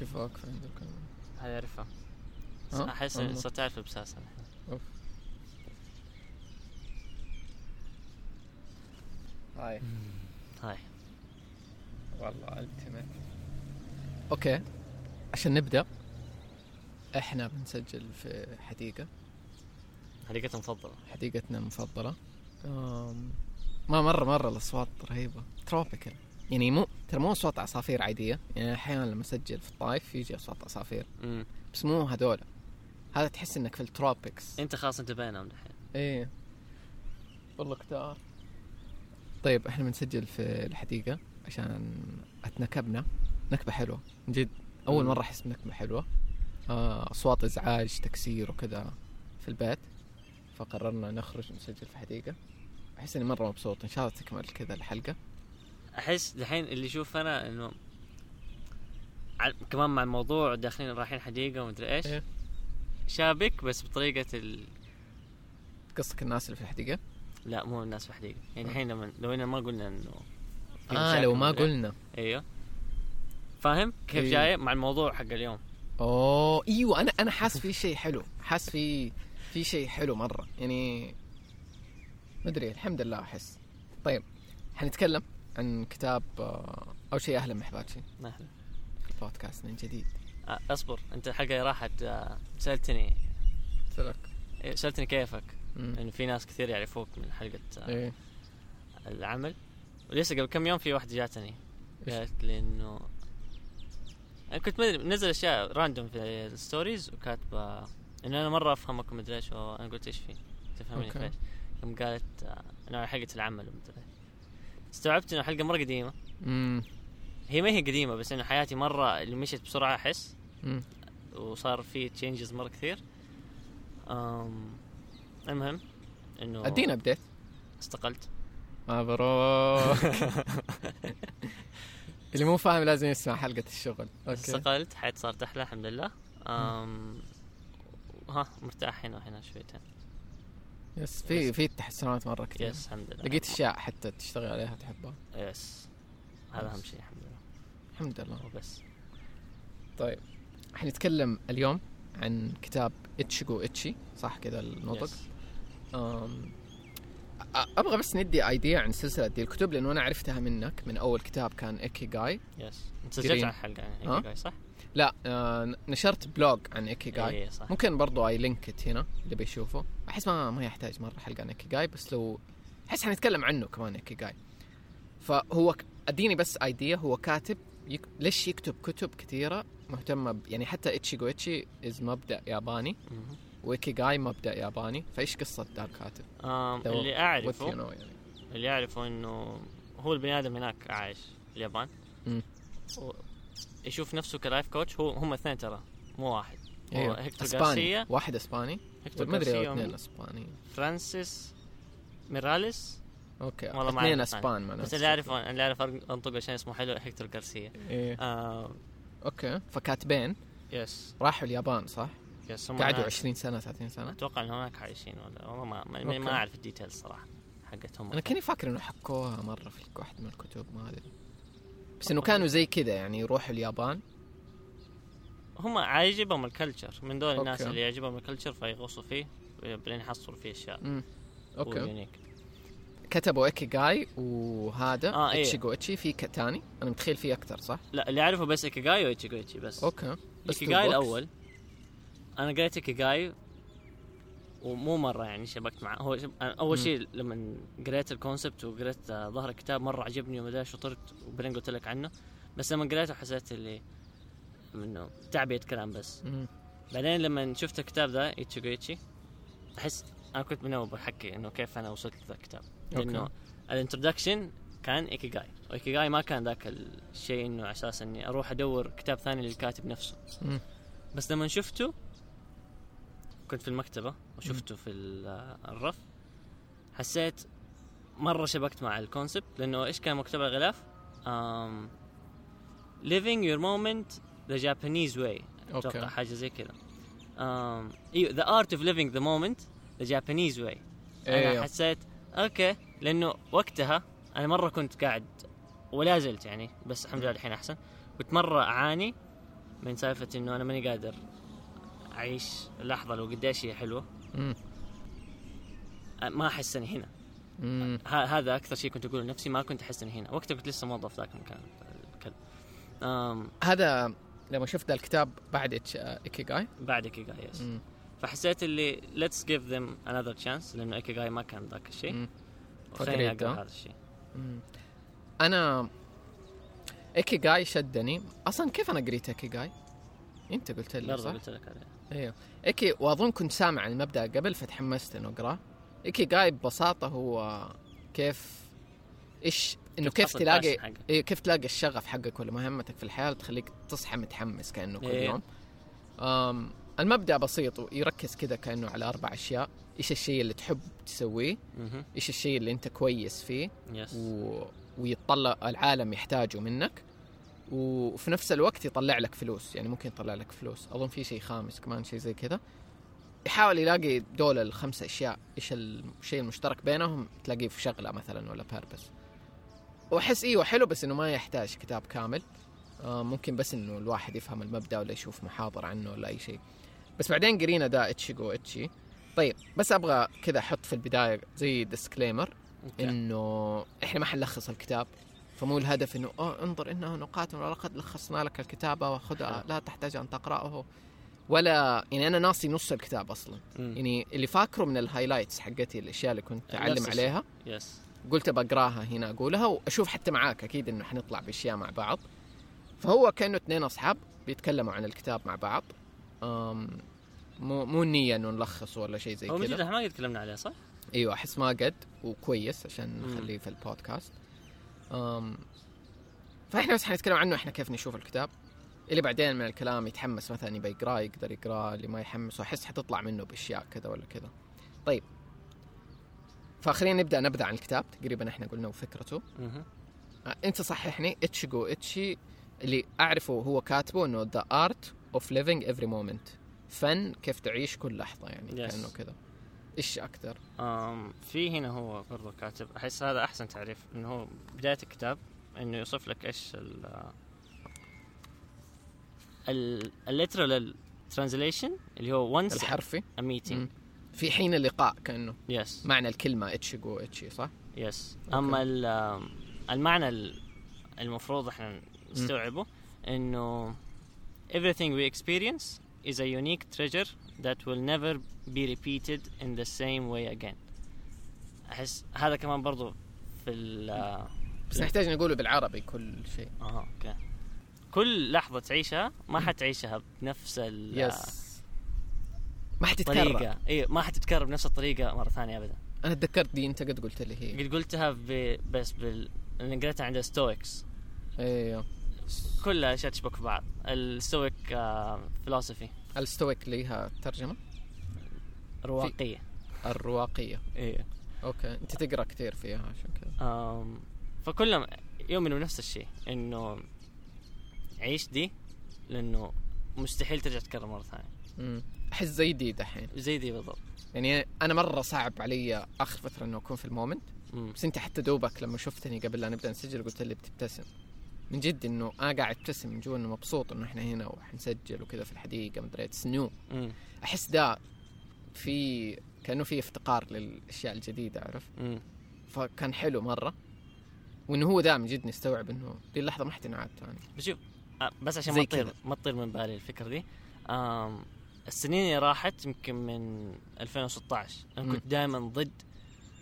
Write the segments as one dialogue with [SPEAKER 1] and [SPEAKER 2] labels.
[SPEAKER 1] كيف واقف عندك
[SPEAKER 2] هذه أعرفها.
[SPEAKER 1] ها؟
[SPEAKER 2] أحس
[SPEAKER 1] والله.
[SPEAKER 2] صرت اعرف البساسه الحين.
[SPEAKER 1] هاي.
[SPEAKER 2] هاي.
[SPEAKER 1] والله التمت أوكي. عشان نبدأ إحنا بنسجل في حديقة.
[SPEAKER 2] حديقتها مفضلة.
[SPEAKER 1] حديقتنا المفضله أم، ما مرة مرة الأصوات رهيبة. تروبيكال يعني مو ترى مو اصوات عصافير عادية. يعني أحيانا لما اسجل في الطايف يجي اصوات عصافير.
[SPEAKER 2] امم
[SPEAKER 1] بس مو هذول هذا تحس إنك في التروبكس
[SPEAKER 2] أنت خلاص أنت بينهم دحين
[SPEAKER 1] إيه. والله كتار. طيب إحنا بنسجل في الحديقة عشان أتنكبنا. نكبة حلوة. من جد أول
[SPEAKER 2] مم.
[SPEAKER 1] مرة أحس بنكبة حلوة. آه، أصوات إزعاج تكسير وكذا في البيت. فقررنا نخرج نسجل في حديقة. أحس إني مرة مبسوط. إن شاء الله تكمل كذا الحلقة.
[SPEAKER 2] أحس دحين اللي أشوف أنا إنه كمان مع الموضوع داخلين رايحين حديقة ومدري إيش.
[SPEAKER 1] إيه.
[SPEAKER 2] شابك بس بطريقة ال...
[SPEAKER 1] قصدك الناس اللي في الحديقة؟
[SPEAKER 2] لا مو الناس في حديقه يعني الحين لما لو ما قلنا
[SPEAKER 1] إنه
[SPEAKER 2] آه
[SPEAKER 1] لو ما. قلنا.
[SPEAKER 2] إيوه. فاهم؟ كيف
[SPEAKER 1] إيه.
[SPEAKER 2] جاي مع الموضوع حق اليوم.
[SPEAKER 1] أوه إيوه أنا أنا حاس في شيء حلو. حاس في في شيء حلو مرة. يعني ما ادري الحمد لله أحس. طيب حنتكلم؟ عن كتاب آه، أول شيء أهلا محباتشي في البودكاست من جديد.
[SPEAKER 2] آه أصبر أنت الحلقة اللي راحت آه، سألتني.
[SPEAKER 1] سلك
[SPEAKER 2] إيه، سألتني كيفك.
[SPEAKER 1] مم.
[SPEAKER 2] لأنه في ناس كثير يعرفوك من حلقة
[SPEAKER 1] إيه.
[SPEAKER 2] العمل. ولسه قبل كم يوم في واحدة جاتني؟ قالت لي إنه أنا كنت مدري منزل أشياء راندوم في الستوريز وكاتبة إنه أنا مرة أفهمك ومدري إيش أنا قلت إيش في تفهمني إيش. يوم قالت انه على حلقه العمل ومدري. استوعبت إنه حلقة مرة قديمة.
[SPEAKER 1] امم
[SPEAKER 2] هي ما هي قديمة بس إنه حياتي مرة اللي مشيت بسرعة أحس.
[SPEAKER 1] أمم.
[SPEAKER 2] وصار في تشينجز مرة كثير. أم المهم إنه
[SPEAKER 1] أدينا ابديت
[SPEAKER 2] استقلت.
[SPEAKER 1] مبروك اللي مو فاهم لازم يسمع حلقة الشغل. أوكي.
[SPEAKER 2] استقلت حياتي صارت أحلى الحمد لله. أم ها مرتاح هنا وهنا شويتين.
[SPEAKER 1] يس في في تحسنات مرة كثير.
[SPEAKER 2] يس الحمد لله.
[SPEAKER 1] لقيت أشياء حتى تشتغل عليها تحبها.
[SPEAKER 2] يس هذا أهم شيء الحمد لله.
[SPEAKER 1] الحمد لله.
[SPEAKER 2] وبس
[SPEAKER 1] طيب حنتكلم اليوم عن كتاب اتشيجو اتشي صح كذا النطق؟ أبغى بس ندي ايديا عن سلسلة دي الكتب لأنه أنا عرفتها منك من أول كتاب كان ايكي جاي
[SPEAKER 2] يس انت سجلت. على الحلقة
[SPEAKER 1] ها؟
[SPEAKER 2] إيكيغاي، صح؟
[SPEAKER 1] لا آه نشرت بلوج عن ايكي جاي
[SPEAKER 2] إيه صح.
[SPEAKER 1] ممكن برضو اي لينكت هنا اللي بيشوفه. أحس ما ما يحتاج مرة حلقة عن ايكي جاي بس لو أحس حنتكلم عنه كمان ايكي جاي فهو أديني بس ايديا هو كاتب يك... ليش يكتب كتب كثيرة مهتمة ب... يعني حتى اتشي از مبدأ ياباني
[SPEAKER 2] مهم.
[SPEAKER 1] وايكي جاي مبدأ ياباني. فإيش قصة ذا الكاتب؟
[SPEAKER 2] اللي
[SPEAKER 1] What you
[SPEAKER 2] اعرفه
[SPEAKER 1] know يعني؟
[SPEAKER 2] اللي أعرفه إنه هو البني آدم هناك عايش في اليابان. يشوف نفسه كلايف كوتش هو هم اثنين ترى مو واحد. هو
[SPEAKER 1] أيوه.
[SPEAKER 2] هيكتور إسباني.
[SPEAKER 1] واحد إسباني.
[SPEAKER 2] هيكتور
[SPEAKER 1] ما
[SPEAKER 2] أدري
[SPEAKER 1] اثنين؟ اسباني
[SPEAKER 2] فرانسيس ميراليس.
[SPEAKER 1] أوكي.
[SPEAKER 2] والله ما
[SPEAKER 1] اثنين إسبان ما
[SPEAKER 2] بس اللي اعرفه اللي أعرف أنطق عشان اسمه حلو هيكتور غارسيا.
[SPEAKER 1] إيه.
[SPEAKER 2] آه
[SPEAKER 1] أوكي. فكاتبين.
[SPEAKER 2] يس
[SPEAKER 1] راحوا اليابان صح؟
[SPEAKER 2] يس
[SPEAKER 1] قعدوا
[SPEAKER 2] هناك.
[SPEAKER 1] 20 سنة 30 سنة.
[SPEAKER 2] أتوقع انهم هناك عايشين ولا والله ما ما. ما أعرف الديتيلز صراحة حقتهم.
[SPEAKER 1] أنا كاني فاكر إنه حكوها مرة في واحد من الكتب ما أدري. بس إنه كانوا زي كذا يعني يروحوا اليابان.
[SPEAKER 2] هم عاجبهم الكلتشر من دول الناس
[SPEAKER 1] أوكي.
[SPEAKER 2] اللي يعجبهم الكلتشر فيغوصوا فيه بعدين يحصلوا فيه
[SPEAKER 1] أشياء. أوكي.
[SPEAKER 2] يونيك
[SPEAKER 1] كتبوا ايكي جاي وهذا
[SPEAKER 2] آه، إيه.
[SPEAKER 1] اتشيجو اتشي في ك- تاني؟ أنا متخيل في أكثر صح؟
[SPEAKER 2] لا اللي أعرفه بس ايكيغاي وايتشيغويتشي بس.
[SPEAKER 1] أوكي. بس two books.
[SPEAKER 2] الأول. أنا قريت ايكيغاي ومو مرة يعني شبكت معه هو شب...
[SPEAKER 1] أول.
[SPEAKER 2] شيء لما قريت الكونسبت وقريت ظهر الكتاب مرة عجبني وما إيش وطرت وبعدين قلت لك عنه بس لما قريته حسيت اللي إنه تعبئه كلام بس
[SPEAKER 1] مم.
[SPEAKER 2] بعدين لما شفت الكتاب ده ايتشيغويتشي أحس أنا كنت من أول بحكي إنه كيف أنا وصلت لذا الكتاب
[SPEAKER 1] لأنه.
[SPEAKER 2] الانترودكشن كان ايكيغاي وايكيغاي ما كان ذاك الشيء إنه على أساس إني أروح أدور كتاب ثاني للكاتب نفسه
[SPEAKER 1] مم.
[SPEAKER 2] بس لما شفته كنت في المكتبة وشفته في ال- الرف. حسيت مرة شبكت مع الكونسبت لأنه إيش كان مكتوب على الغلاف؟ um, living your moment the Japanese way. أتوقع
[SPEAKER 1] أوكي
[SPEAKER 2] حاجة زي كذا. um, إيوه the art of living the moment the Japanese way. أنا
[SPEAKER 1] إيوه.
[SPEAKER 2] حسيت أوكي لأنه وقتها أنا مرة كنت قاعد ولا زلت يعني بس الحمد لله الحين أحسن. كنت مرة أعاني من سالفة إنه أنا ماني قادر اعيش اللحظه لو قديش هي حلوة.
[SPEAKER 1] مم.
[SPEAKER 2] ما أحس إني هنا. هذا أكثر شيء كنت أقوله لنفسي ما كنت أحس إني هنا. وقتها كنت لسه موظف ذاك المكان. أم.
[SPEAKER 1] هذا لما شفت الكتاب بعد إتش- آه، إيكيغاي؟
[SPEAKER 2] بعد إيكيغاي يس
[SPEAKER 1] مم.
[SPEAKER 2] فحسيت اللي let's give them another chance لأنه إيكيغاي ما كان ذاك الشيء.
[SPEAKER 1] فقريت أقرأ.
[SPEAKER 2] هذا الشيء.
[SPEAKER 1] أنا إيكيغاي شدني. أصلا كيف أنا قريت إيكيغاي؟ أنت قلت لي صح؟
[SPEAKER 2] قلت لك عليه
[SPEAKER 1] أيوه إيكي وأظن كنت سامع عن المبدأ قبل فتحمست إنه أقرأه. ايكيغاي ببساطة هو كيف إيش إنه كيف تلاقي. إيه كيف تلاقي الشغف حقك ولا مهمتك في الحياة تخليك تصحى متحمس كأنه كل
[SPEAKER 2] إيه.
[SPEAKER 1] يوم. أم المبدأ بسيط يركز كذا كأنه على أربع أشياء. إيش الشيء اللي تحب تسويه. إيش الشيء اللي أنت كويس فيه؟
[SPEAKER 2] يس
[SPEAKER 1] و... ويتطلع العالم يحتاجه منك. وفي نفس الوقت يطلع لك فلوس يعني ممكن يطلع لك فلوس. أظن في شيء خامس كمان شيء زي كذا. يحاول يلاقي دول الخمسة أشياء إيش الشيء المشترك بينهم تلاقيه في شغلة مثلا ولا بيربس وأحس أيوه حلو بس إنه ما يحتاج كتاب كامل. آه ممكن بس إنه الواحد يفهم المبدأ ولا يشوف محاضرة عنه ولا أي شيء. بس بعدين قرينا ده اتشيجو اتشي طيب بس أبغى كذا أحط في البداية زي
[SPEAKER 2] disclaimer.
[SPEAKER 1] إنه إحنا ما حنلخص الكتاب. فمو الهدف إنه آه انظر إنه نقاط ولقد لخصنا لك الكتابه وخذها لا تحتاج أن تقرأه ولا يعني أنا ناسي نص الكتاب أصلا
[SPEAKER 2] مم.
[SPEAKER 1] يعني اللي فاكره من ال highlights حقتي الأشياء اللي كنت
[SPEAKER 2] أعلم.
[SPEAKER 1] عليها
[SPEAKER 2] yes
[SPEAKER 1] قلت بقراها هنا أقولها وأشوف حتى معاك أكيد إنه حنطلع بأشياء مع بعض فهو كأنه اثنين أصحاب بيتكلموا عن الكتاب مع بعض أم مو مو النيه إنه نلخص ولا شيء زي
[SPEAKER 2] هو
[SPEAKER 1] كذا
[SPEAKER 2] إحنا ما قد تكلمنا عليه صح؟
[SPEAKER 1] أيوه أحس ما قد وكويس عشان. نخليه في البودكاست فإحنا بس حنتكلم عنه إحنا كيف نشوف الكتاب. اللي بعدين من الكلام يتحمس مثلا يبي يقراه يقدر يقراه اللي ما يحمس وأحس حتطلع منه بأشياء كذا ولا كذا. طيب. فخلينا نبدأ نبدا عن الكتاب. تقريبا إحنا قلنا وفكرته. آه، أنت صححني. اتشيجو إتشي. اللي أعرفه هو كاتبه إنه the art of living every moment فن كيف تعيش كل لحظة يعني
[SPEAKER 2] Yes.
[SPEAKER 1] كأنه كذا. إيش
[SPEAKER 2] أكثر في هنا هو برضو كاتب أحس هذا أحسن تعريف إنه هو بداية الكتاب إنه يوصف لك إيش ال ال ال literal translation اللي هو once
[SPEAKER 1] الحرفي
[SPEAKER 2] a meeting
[SPEAKER 1] مم. في حين اللقاء كأنه
[SPEAKER 2] yes
[SPEAKER 1] معنى الكلمة اتشيجو اتشي صح؟
[SPEAKER 2] yes
[SPEAKER 1] أوكي.
[SPEAKER 2] أما ال- آم، المعنى ال- المفروض إحنا نستوعبه إنه everything we experience is a unique treasure that will never be repeated in the same way again. أحس هذا كمان برضو في ال
[SPEAKER 1] بس نحتاج نقوله بالعربي كل شيء.
[SPEAKER 2] آه okay. كل لحظة تعيشها ما حتعيشها بنفس ال-
[SPEAKER 1] yes ما حتتكرر.
[SPEAKER 2] اي ما حتتكرر بنفس الطريقة مرة ثانية ابدا.
[SPEAKER 1] أنا تذكرت دي أنت قد قلت لي هي.
[SPEAKER 2] قد قلتها ب... بس بال قريتها عند stoics
[SPEAKER 1] أيوه
[SPEAKER 2] كلها أشياء تشبك في بعض. ال stoic فلسفي
[SPEAKER 1] ال stoic ليها ترجمة؟
[SPEAKER 2] رواقية
[SPEAKER 1] الرواقية.
[SPEAKER 2] إيه.
[SPEAKER 1] okay. أنت تقرأ كثير فيها عشان كذا.
[SPEAKER 2] فكلهم يؤمنوا بنفس الشيء إنه عيش دي لأنه مستحيل ترجع تكرر مرة ثانية.
[SPEAKER 1] مم. أحس زي دي دحين.
[SPEAKER 2] زي دي بالضبط.
[SPEAKER 1] يعني أنا مرة صعب علي آخر فترة إنه أكون في المومنت. بس أنت حتى دوبك لما شفتني قبل لا نبدأ نسجل قلت لي بتبتسم. من جد إنه أنا قاعد أبتسم من جوا إنه مبسوط إنه إحنا هنا وحنسجل وكذا في الحديقة مدري سنو
[SPEAKER 2] مم.
[SPEAKER 1] أحس ده في كأنه في افتقار للأشياء الجديدة عرفت
[SPEAKER 2] مم.
[SPEAKER 1] فكان حلو مرة وإنه هو ده من جد نستوعب إنه دي اللحظة ما حتنعاد ثاني
[SPEAKER 2] بس شوف آه، بس عشان ما تطير. ما تطير من بالي الفكرة دي السنين اللي راحت يمكن من 2016
[SPEAKER 1] أنا.
[SPEAKER 2] كنت دائما ضد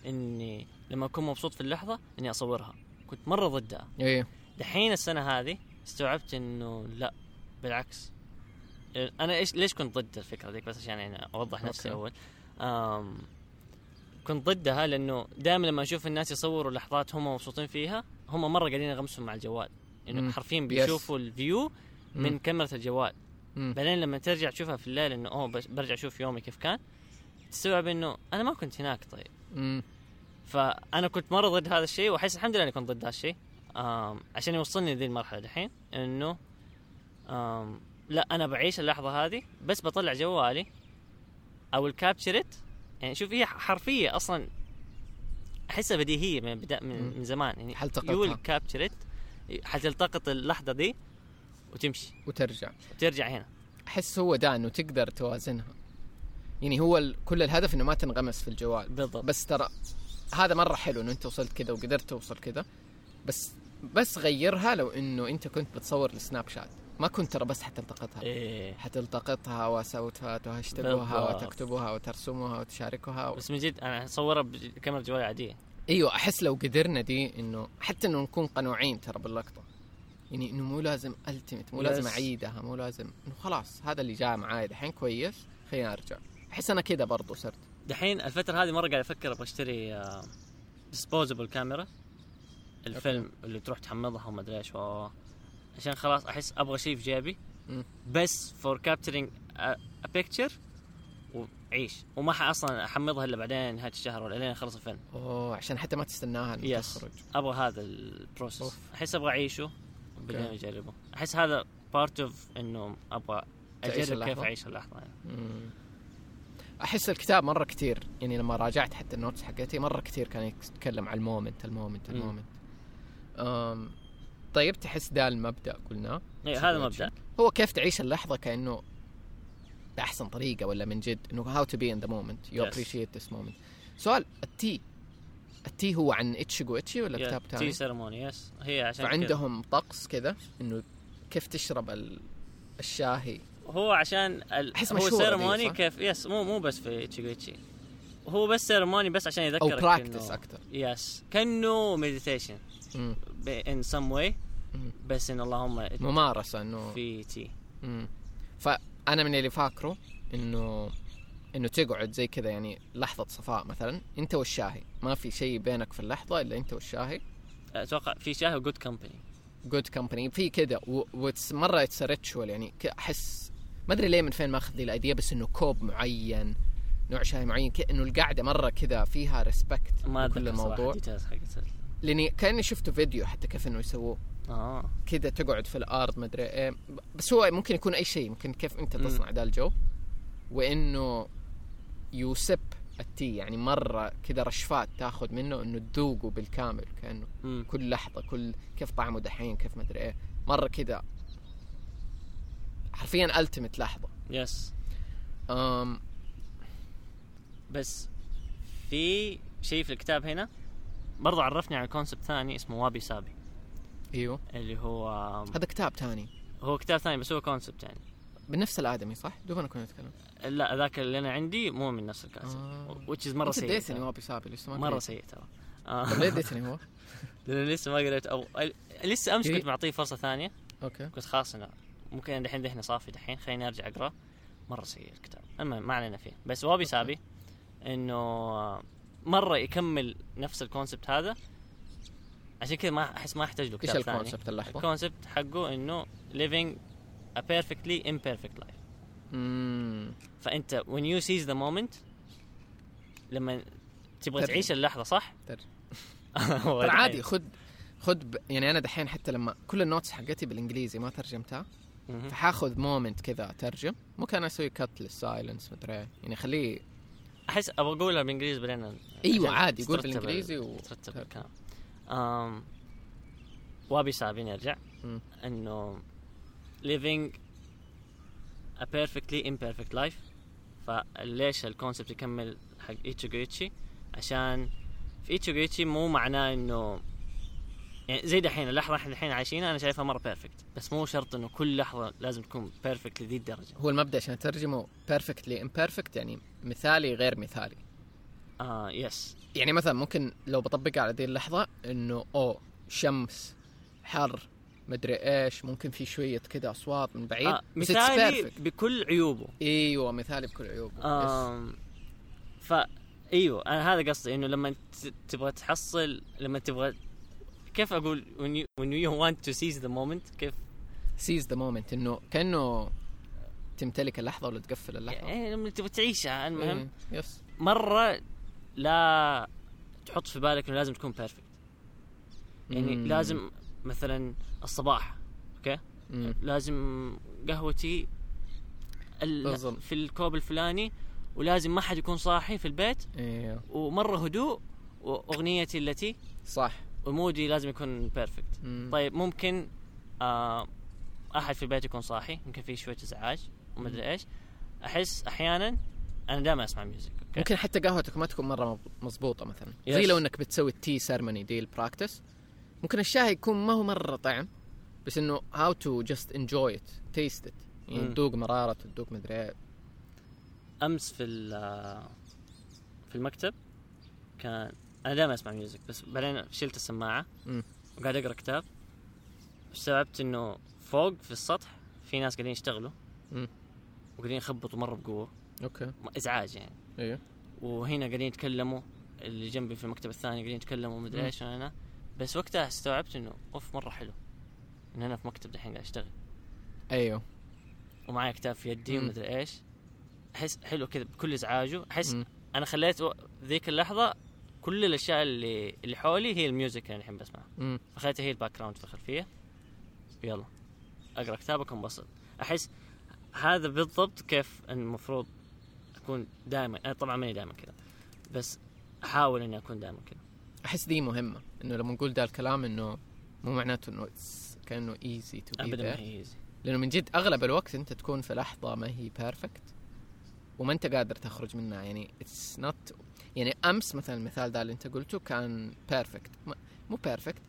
[SPEAKER 2] إني لما أكون مبسوط في اللحظة إني أصورها كنت مرة ضدها
[SPEAKER 1] إيه
[SPEAKER 2] دحين السنة هذه استوعبت إنه لا بالعكس أنا إيش ليش كنت ضد الفكرة ذيك بس عشان يعني أوضح نفسي
[SPEAKER 1] أوكي.
[SPEAKER 2] أول آم كنت ضدها لأنه دائما لما أشوف الناس يصوروا لحظات هم مبسوطين فيها هم مرة قاعدين يغمسوا مع الجوال
[SPEAKER 1] إنه.
[SPEAKER 2] حرفيا
[SPEAKER 1] Yes.
[SPEAKER 2] بيشوفوا الفيو من
[SPEAKER 1] مم.
[SPEAKER 2] كاميرا الجوال
[SPEAKER 1] مم.
[SPEAKER 2] بعدين لما ترجع تشوفها في الليل إنه أوه برجع أشوف يومي كيف كان تستوعب إنه أنا ما كنت هناك طيب
[SPEAKER 1] مم.
[SPEAKER 2] فأنا كنت مرة ضد هذا الشيء وأحس الحمد لله إني كنت ضد هذا الشيء عشان يوصلني لذي المرحلة دحين إنه لا أنا بعيش اللحظة هذه بس بطلع جوالي أو الكابتشرت يعني شوف هي حرفية أصلا أحسها بديهية من بدا من. من زمان. يعني
[SPEAKER 1] حلتقطها.
[SPEAKER 2] يو الكابتشرت حتلتقط اللحظة دي وتمشي.
[SPEAKER 1] وترجع.
[SPEAKER 2] وترجع هنا.
[SPEAKER 1] أحس هو ده إنه تقدر توازنها. يعني هو ال... كل الهدف إنه ما تنغمس في الجوال.
[SPEAKER 2] بالضبط.
[SPEAKER 1] بس ترى هذا مرة حلو إنه أنت وصلت كذا وقدرت توصل كذا. بس بس غيرها لو إنه أنت كنت بتصور السناب شات. ما كنت ترى بس حتلتقطها.
[SPEAKER 2] إيه.
[SPEAKER 1] حتلتقطها وسوتها وهاشتاجوها. وتكتبوها وترسمها وتشاركها و...
[SPEAKER 2] بس من جد أنا اصورها بكاميرا جوالي عادية.
[SPEAKER 1] أيوه أحس لو قدرنا دي إنه حتى إنه نكون قنوعين ترى باللقطة. يعني إنه مو لازم التمت مو لازم. أعيدها مو لازم إنه خلاص هذا اللي جاء معاي دحين كويس خلينا ارجع أحس أنا كذا برضو صرت.
[SPEAKER 2] دحين الفترة هذه مرة قاعد أفكر أبغى أشتري disposable camera الفيلم اللي تروح تحمضها وما أدري إيش عشان خلاص أحس أبغى شيء في جيبي. بس for capturing a picture وعيش وما أصلا أحمضها إلا بعدين نهاية الشهر ولا لين أخلص الفيلم
[SPEAKER 1] أوه عشان حتى ما تستناها
[SPEAKER 2] yes.
[SPEAKER 1] تخرج
[SPEAKER 2] أبغى هذا ال
[SPEAKER 1] process
[SPEAKER 2] of. أحس أبغى أعيشه
[SPEAKER 1] بعدين.
[SPEAKER 2] اجربه أحس هذا part of إنه
[SPEAKER 1] أبغى
[SPEAKER 2] أجرب كيف. أعيش اللحظة يعني.
[SPEAKER 1] مم. أحس الكتاب مرة كثير يعني لما راجعت حتى ال notes حقتي مرة كثير كان يتكلم عن ال moment
[SPEAKER 2] ال
[SPEAKER 1] moment. ال moment طيب تحس ده المبدأ قلناه
[SPEAKER 2] إيه، هذا مبدا
[SPEAKER 1] هو كيف تعيش اللحظة كأنه بأحسن طريقة ولا من جد؟ إنه how to be in the moment
[SPEAKER 2] you.
[SPEAKER 1] appreciate this moment سؤال ال tea ال tea هو عن اتشيجو اتشي ولا كتاب
[SPEAKER 2] tea
[SPEAKER 1] ثاني
[SPEAKER 2] ceremony yes هي عشان.
[SPEAKER 1] فعندهم طقس كذا إنه كيف تشرب ال- الشاهي؟
[SPEAKER 2] هو عشان ال... هو سيرموني؟ كيف يس مو مو بس في تشيغويتشي هو بس سيرموني بس عشان
[SPEAKER 1] أو
[SPEAKER 2] يذكرك
[SPEAKER 1] براكتس
[SPEAKER 2] إنه-
[SPEAKER 1] أكثر
[SPEAKER 2] يس كأنه مديتيشن ان سم واي بس إن اللهم
[SPEAKER 1] ممارسة إنه
[SPEAKER 2] في تي.
[SPEAKER 1] فأنا من اللي فاكره انه إنه تقعد زي كذا يعني لحظة صفاء مثلا. أنت والشاهي. ما في شيء بينك في اللحظة إلا أنت والشاهي.
[SPEAKER 2] أتوقع في شاهي وجود كمباني
[SPEAKER 1] good company في كذا. ومره it's ritual يعني احس ما أدري ليه من فين ماخذ ذي ال idea بس إنه كوب معين نوع شاي معين إنه القعدة مرة كذا فيها respect
[SPEAKER 2] ما صراحة
[SPEAKER 1] الموضوع لأني كأني شفته فيديو حتى كيف إنه يسووه.
[SPEAKER 2] آه.
[SPEAKER 1] كذا تقعد في الأرض مدري إيه. بس هو ممكن يكون أي شيء ممكن كيف
[SPEAKER 2] أنت.
[SPEAKER 1] تصنع ذا الجو. وإنه يوسب ال tea يعني مرة كذا رشفات تاخذ منه إنه تذوقه بالكامل كأنه
[SPEAKER 2] مم.
[SPEAKER 1] كل لحظة كل كيف طعمه دحين كيف مدري إيه. مرة كذا حرفيا التمت لحظة.
[SPEAKER 2] يس
[SPEAKER 1] أم.
[SPEAKER 2] بس في شيء في الكتاب هنا؟ برضو عرفني على كونسبت ثاني اسمه وابي سابي.
[SPEAKER 1] إيوه.
[SPEAKER 2] اللي هو
[SPEAKER 1] هذا كتاب ثاني.
[SPEAKER 2] هو كتاب ثاني بس هو كونسبت يعني.
[SPEAKER 1] بنفس الآدمي صح؟ دوبنا كنا نتكلم.
[SPEAKER 2] لا ذاك اللي أنا عندي مو من نفس الكاسيت
[SPEAKER 1] آه.
[SPEAKER 2] is
[SPEAKER 1] مرة
[SPEAKER 2] سيء
[SPEAKER 1] اديتني
[SPEAKER 2] ترى.
[SPEAKER 1] وابي سابي؟ لسه ما مرة.
[SPEAKER 2] سيء ترى.
[SPEAKER 1] طيب ليه اديتني هو؟
[SPEAKER 2] لأنه لسه ما قريت. أو لسه أمس
[SPEAKER 1] إيه.
[SPEAKER 2] كنت معطيه فرصة ثانية.
[SPEAKER 1] okay.
[SPEAKER 2] قلت خلاص أنا ممكن دحين ذهني صافي دحين. خليني أرجع أقرأ. مرة سيء الكتاب. المهم ما علينا فيه. بس وابي سابي إنه مرة يكمل نفس ال concept هذا عشان كذا ما احس ما أحتاج له
[SPEAKER 1] إيش
[SPEAKER 2] كتاب ثاني
[SPEAKER 1] ال concept
[SPEAKER 2] اللحظة؟ ال concept حقه إنه living a perfectly imperfect life
[SPEAKER 1] امم
[SPEAKER 2] فأنت when you seize the moment لما تبغى
[SPEAKER 1] ترجم.
[SPEAKER 2] تعيش اللحظة صح؟
[SPEAKER 1] ترى عادي. خذ خذ ب... يعني أنا دحين حتى لما كل ال notes حقتي بالإنجليزي ما ترجمتها. فحاخذ moment كذا اترجم ممكن أسوي cut لل silence مدري. يعني خليه
[SPEAKER 2] أحس أبغى اقولها بالإنجليزي بعدين إيوه
[SPEAKER 1] عادي قول بالإنجليزي
[SPEAKER 2] ال-
[SPEAKER 1] و...
[SPEAKER 2] ترتب الكلام. أم وابي سابي نرجع
[SPEAKER 1] مم.
[SPEAKER 2] إنه living a perfectly imperfect life. فليش ال concept يكمل حق Ichigo Ichie عشان في Ichigo Ichie مو معناه إنه يعني زي دحين اللحظة إحنا الحين عايشينها أنا شايفها مرة perfect بس مو شرط إنه كل لحظة لازم تكون perfect لذي الدرجة.
[SPEAKER 1] هو المبدأ عشان اترجمه perfectly imperfect يعني مثالي غير مثالي.
[SPEAKER 2] آه yes
[SPEAKER 1] يعني مثلا ممكن لو بطبقها على ذي اللحظة إنه اوه شمس حر مدري إيش ممكن في شوية كذا أصوات من بعيد
[SPEAKER 2] آه مثالي. بكل عيوبه.
[SPEAKER 1] أيوه مثالي بكل عيوبه.
[SPEAKER 2] آم ف أيوه أنا هذا قصدي إنه لما تبغى تحصل لما تبغى كيف أقول when you when you want to seize the moment كيف؟
[SPEAKER 1] seize the moment إنه كأنه تمتلك اللحظة ولا تقفل اللحظة.
[SPEAKER 2] يعني لما تبغى تعيشها المهم.
[SPEAKER 1] إيه، yes.
[SPEAKER 2] مرة لا تحط في بالك إنه لازم تكون perfect يعني
[SPEAKER 1] مم.
[SPEAKER 2] لازم مثلا الصباح okay؟
[SPEAKER 1] مم.
[SPEAKER 2] لازم قهوتي ال-. في الكوب الفلاني ولازم ما حد يكون صاحي في البيت.
[SPEAKER 1] أيوه
[SPEAKER 2] ومرة هدوء وأغنيتي التي
[SPEAKER 1] صح.
[SPEAKER 2] ومودي لازم يكون perfect
[SPEAKER 1] مم.
[SPEAKER 2] طيب ممكن آه أحد في البيت يكون صاحي يمكن في شوية إزعاج ومدري إيش. أحس أحيانا أنا دائما أسمع ميوزك أوكي
[SPEAKER 1] ممكن حتى قهوتك ما تكون مرة مضبوطة مثلا.
[SPEAKER 2] Yes.
[SPEAKER 1] زي لو إنك بتسوي ال tea ceremony دي ال practice ممكن الشاي يكون ما هو مرة طعم بس إنه هاو تو جاست انجوي ات تيست ات يعني. تذوق مرارة تذوق مدري
[SPEAKER 2] أمس في ال- في المكتب كان أنا دائما أسمع music بس بعدين شلت السماعة
[SPEAKER 1] مم.
[SPEAKER 2] وقاعد أقرأ كتاب. استوعبت إنه فوق في السطح في ناس قاعدين يشتغلوا
[SPEAKER 1] مم.
[SPEAKER 2] وقاعدين يخبطوا مرة بقوة.
[SPEAKER 1] okay.
[SPEAKER 2] إزعاج يعني.
[SPEAKER 1] أيوه
[SPEAKER 2] وهنا قاعدين يتكلموا اللي جنبي في المكتب الثاني قاعدين يتكلموا مدري. إيش أنا. بس وقتها استوعبت إنه أوف مرة حلو. إن أنا في مكتب دحين قاعد أشتغل.
[SPEAKER 1] أيوه.
[SPEAKER 2] ومعي كتاب في يدي. ومدري إيش. أحس حلو كذا بكل إزعاجه.
[SPEAKER 1] أحس.
[SPEAKER 2] أنا خليت ذيك اللحظة كل الأشياء اللي اللي حولي هي ال music اللي الحين بسمعها. فخليتها هي ال background في الخلفية. يلا. أقرأ كتابك وانبسط أحس هذا بالضبط كيف المفروض أكون دائما أنا طبعا ماني دائما كذا. بس أحاول إني أكون دائما كذا.
[SPEAKER 1] أحس دي مهمة. إنه لما نقول ده الكلام إنه مو معناته إنه كأنه easy to
[SPEAKER 2] ابدا ما هي easy.
[SPEAKER 1] لأنه من جد أغلب الوقت أنت تكون في لحظة ما هي perfect وما أنت قادر تخرج منها. يعني it's not يعني أمس مثلا المثال ده اللي أنت قلته كان perfect مو perfect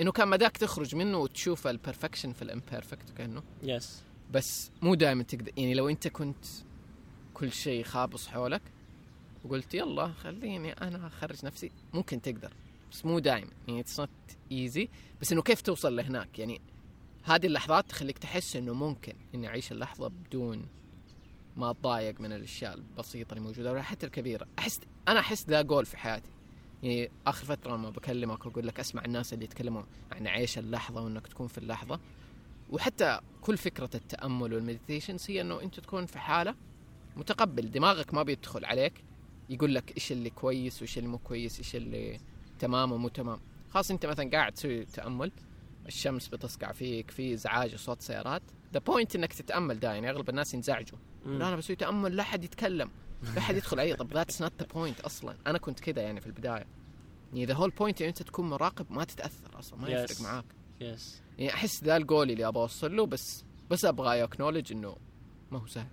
[SPEAKER 1] إنه كان مداك تخرج منه وتشوف ال perfection في ال imperfect كانه
[SPEAKER 2] yes
[SPEAKER 1] بس مو دائما تقدر يعني لو أنت كنت كل شيء خابص حولك وقلت يلا خليني أنا أخرج نفسي ممكن تقدر. بس مو دائما يعني it's not easy بس إنه كيف توصل لهناك؟ يعني هذه اللحظات تخليك تحس إنه ممكن إني أعيش اللحظة بدون ما أتضايق من الأشياء البسيطة اللي موجودة ولا حتى الكبيرة. أحس أنا أحس ذا جول في حياتي. يعني آخر فترة لما بكلمك وأقول لك أسمع الناس اللي يتكلموا عن عيش اللحظة وإنك تكون في اللحظة وحتى كل فكرة التأمل وال meditations هي إنه أنت تكون في حالة متقبل. دماغك ما بيدخل عليك يقول لك إيش اللي كويس وإيش اللي مو كويس إيش اللي تمام ومو تمام. خلاص أنت مثلا قاعد تسوي تأمل الشمس بتصقع فيك في إزعاج وصوت سيارات. the point إنك تتأمل ده يعني أغلب الناس ينزعجوا. لا أنا بسوي تأمل لا أحد يتكلم. لا أحد يدخل علي طب that's not the point أصلا. أنا كنت كذا يعني في البداية. يعني the whole point إن أنت تكون مراقب ما تتأثر أصلا ما
[SPEAKER 2] Yes.
[SPEAKER 1] يفرق معاك.
[SPEAKER 2] yes
[SPEAKER 1] يعني أحس ذا الجول اللي أبغى أوصل له بس بس أبغى acknowledge إنه ما هو سهل.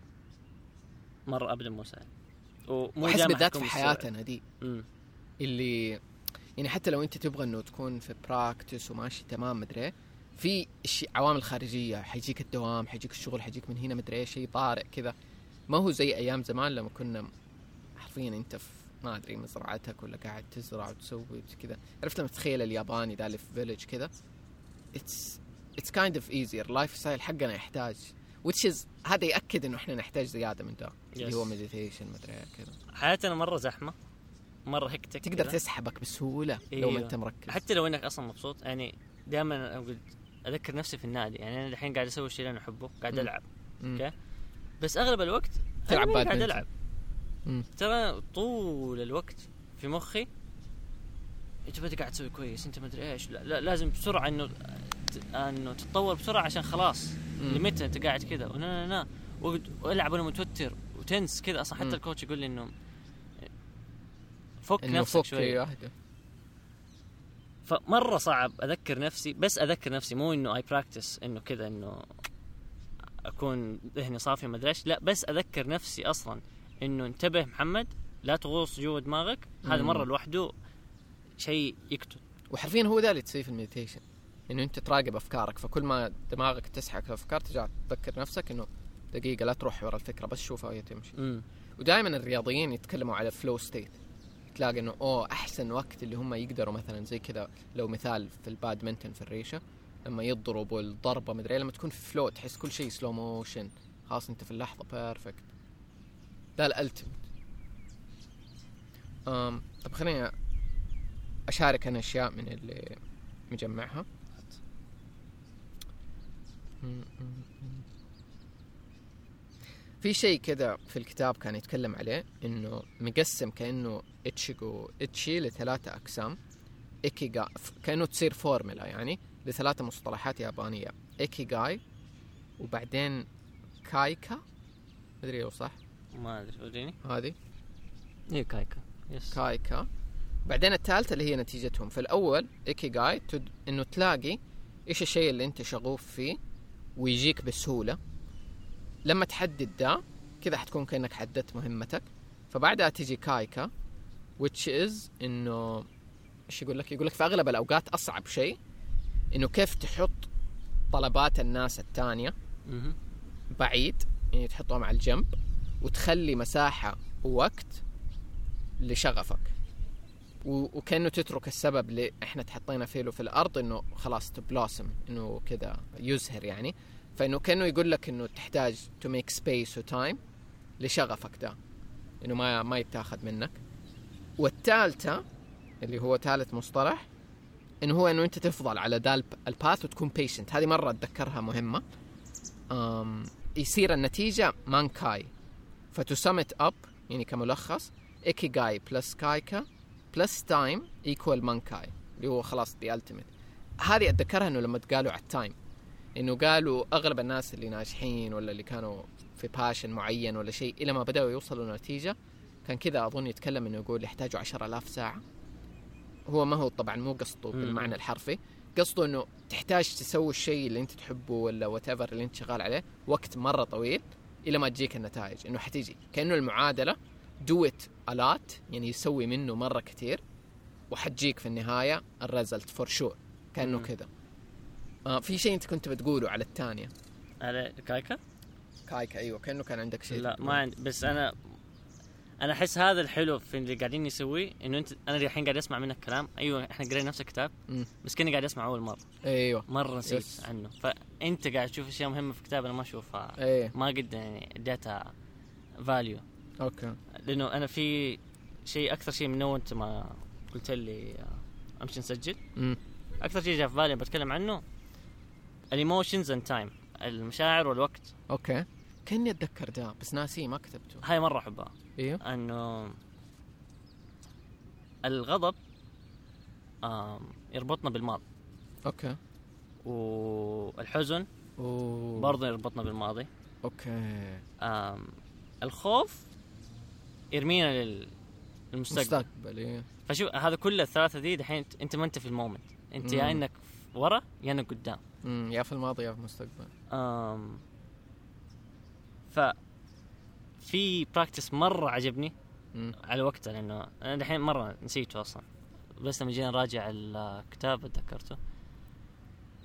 [SPEAKER 2] مرة ابدا مو سهل. ومو دائما
[SPEAKER 1] بالذات في. حياتنا دي.
[SPEAKER 2] مم.
[SPEAKER 1] اللي يعني حتى لو أنت تبغى إنه تكون في practice وماشي تمام مدري في عوامل خارجية حيجيك الدوام حيجيك الشغل حيجيك من هنا مدري إيه شيء طارئ كذا. ما هو زي أيام زمان لما كنا حرفيا أنت في ما أدري مزرعتك ولا قاعد تزرع وتسوي كذا عرفت لما تتخيل الياباني ده اللي في village كذا it's it's kind of easier ال lifestyle حقنا يحتاج which is هذا يأكد إنه إحنا نحتاج زيادة من ده اللي
[SPEAKER 2] Yes.
[SPEAKER 1] هو meditation مدري كذا
[SPEAKER 2] حياتنا مرة زحمة مرة hectic
[SPEAKER 1] تقدر
[SPEAKER 2] كذا.
[SPEAKER 1] تسحبك بسهولة لو ما
[SPEAKER 2] أيوه.
[SPEAKER 1] أنت مركز
[SPEAKER 2] حتى لو إنك أصلا مبسوط يعني دائما أقول أذكر نفسي في النادي يعني أنا الحين قاعد أسوي الشيء اللي أنا أحبه قاعد.
[SPEAKER 1] ألعب.
[SPEAKER 2] okay بس أغلب الوقت
[SPEAKER 1] تلعب
[SPEAKER 2] أنا قاعد
[SPEAKER 1] بادمنتون. ألعب.
[SPEAKER 2] ترى طول الوقت في مخي أنت بدك قاعد تسوي كويس أنت مدري إيش لا, لا لازم بسرعة إنه إنه تتطور بسرعة عشان خلاص. لمتى أنت قاعد كذا لا لا وقعد- وألعب وأنا متوتر و tense كذا أصلا حتى.
[SPEAKER 1] ال
[SPEAKER 2] coach يقول لي إنه فك
[SPEAKER 1] إنه
[SPEAKER 2] نفسك
[SPEAKER 1] فك
[SPEAKER 2] شوي فمرة صعب أذكر نفسي بس أذكر نفسي مو إنه I practice إنه كذا إنه أكون ذهني صافي ما أدري إيش. لا بس أذكر نفسي أصلا إنه انتبه محمد لا تغوص جوا دماغك. هذا. مرة لوحده شيء يقتل
[SPEAKER 1] وحرفيا هو ده اللي تسويه في ال meditation إنه أنت تراقب أفكارك. فكل ما دماغك تسحبك في أفكار ترجع تذكر نفسك إنه دقيقة لا تروح ورا الفكرة بس شوفها وهي تمشي. ودائما الرياضيين يتكلموا على flow state تلاقي إنه أوه أحسن وقت اللي هم يقدروا مثلا زي كذا لو مثال في البادمنتون في الريشة. لما يضربوا الضربة مدري لما تكون في flow تحس كل شيء slow motion خلاص أنت في اللحظة perfect ده أم طب خليني أشارك أنا أشياء من اللي مجمعها. في شيء كذا في الكتاب كان يتكلم عليه إنه مقسم كأنه ايتشيجو ايتشي لثلاثة أقسام. ايكيغاي كأنه تصير فورمولا يعني. لثلاثة مصطلحات يابانية. إيكيغاي وبعدين كايكا. مدري لو صح؟
[SPEAKER 2] ما أدري وريني.
[SPEAKER 1] هذه.
[SPEAKER 2] إيه كايكا. yes
[SPEAKER 1] كايكا. بعدين الثالثة اللي هي نتيجتهم. في الأول إيكيغاي تد... إنه تلاقي إيش الشيء اللي أنت شغوف فيه ويجيك بسهولة. لما تحدد ده كذا حتكون كأنك حددت مهمتك. فبعدها تجي كايكا which is إنه إيش يقول لك؟ يقول لك في أغلب الأوقات أصعب شيء إنه كيف تحط طلبات الناس
[SPEAKER 2] الثانية.
[SPEAKER 1] بعيد يعني تحطهم على الجنب وتخلي مساحة ووقت لشغفك. و- وكأنه تترك السبب اللي إحنا تحطينا فيه له في الأرض إنه خلاص تبلاسم إنه كذا يزهر يعني. فإنه كأنه يقول لك إنه تحتاج to make space و time لشغفك ده إنه ما ما يتاخذ منك. والثالثة اللي هو ثالث مصطلح انه هو إنه أنت تفضل على the p- ال path وتكون patient هذه مرة أتذكرها مهمة. أم يصير النتيجة مانكاي ف to sum it up يعني كملخص ايكيغاي plus كايكا plus time equal مانكاي اللي هو خلاص the ultimate هذه أتذكرها إنه لما قالوا على ال time إنه قالوا أغلب الناس اللي ناجحين ولا اللي كانوا في passion معين ولا شيء إلى ما بدأوا يوصلوا نتيجه كان كذا أظن يتكلم إنه يقول يحتاجوا 10000 ساعة. هو ما هو طبعا مو قصده. بالمعنى الحرفي. قصده إنه تحتاج تسوي الشيء اللي أنت تحبه ولا what اللي أنت شغال عليه وقت مرة طويل إلى ما تجيك النتائج. إنه حتيجي. كأنه المعادلة do it a lot يعني يسوي منه مرة كثير وحتجيك في النهاية ال result for sure
[SPEAKER 2] كأنه.
[SPEAKER 1] كذا. آه في شيء أنت كنت بتقوله على الثانية.
[SPEAKER 2] على كايكا؟
[SPEAKER 1] كايكا أيوه كأنه كان عندك شيء
[SPEAKER 2] لا. ما عندي بس أنا أنا أحس هذا الحلو في اللي قاعدين نسويه إنه انت أنا الحين قاعد أسمع منك كلام. أيوه إحنا قرينا نفس الكتاب. بس كأني قاعد اسمع أول مرة.
[SPEAKER 1] أيوه.
[SPEAKER 2] مرة نسيت
[SPEAKER 1] yes.
[SPEAKER 2] عنه. فأنت قاعد تشوف أشياء مهمة في الكتاب أنا ما أشوفها.
[SPEAKER 1] إيه
[SPEAKER 2] ما قد يعني اديتها value
[SPEAKER 1] okay.
[SPEAKER 2] لأنه أنا في شيء أكثر شيء من اول أنت ما قلت لي آه، أمشي نسجل. أكثر شيء جاء في بالي بتكلم عنه ال emotions and time المشاعر والوقت.
[SPEAKER 1] okay. كاني أتذكر ده بس ناسيه ما كتبته.
[SPEAKER 2] هاي مرة أحبها.
[SPEAKER 1] أيوه
[SPEAKER 2] إنه الغضب آم، يربطنا بالماضي.
[SPEAKER 1] okay.
[SPEAKER 2] والحزن
[SPEAKER 1] اوه
[SPEAKER 2] برضه يربطنا بالماضي.
[SPEAKER 1] okay.
[SPEAKER 2] آم، الخوف يرمينا لل- للمستقبل.
[SPEAKER 1] مستقبل إيه.
[SPEAKER 2] فشوف هذا كل الثلاثة دي دحين أنت ما أنت في ال moment. أنت
[SPEAKER 1] يا.
[SPEAKER 2] إنك ورا يا إنك قدام.
[SPEAKER 1] امم يا في الماضي يا في المستقبل.
[SPEAKER 2] آم، ف في practice مرة عجبني
[SPEAKER 1] امم
[SPEAKER 2] على وقته لأنه أنا دحين مرة نسيته أصلا. بس لما جينا نراجع الكتاب تذكرته.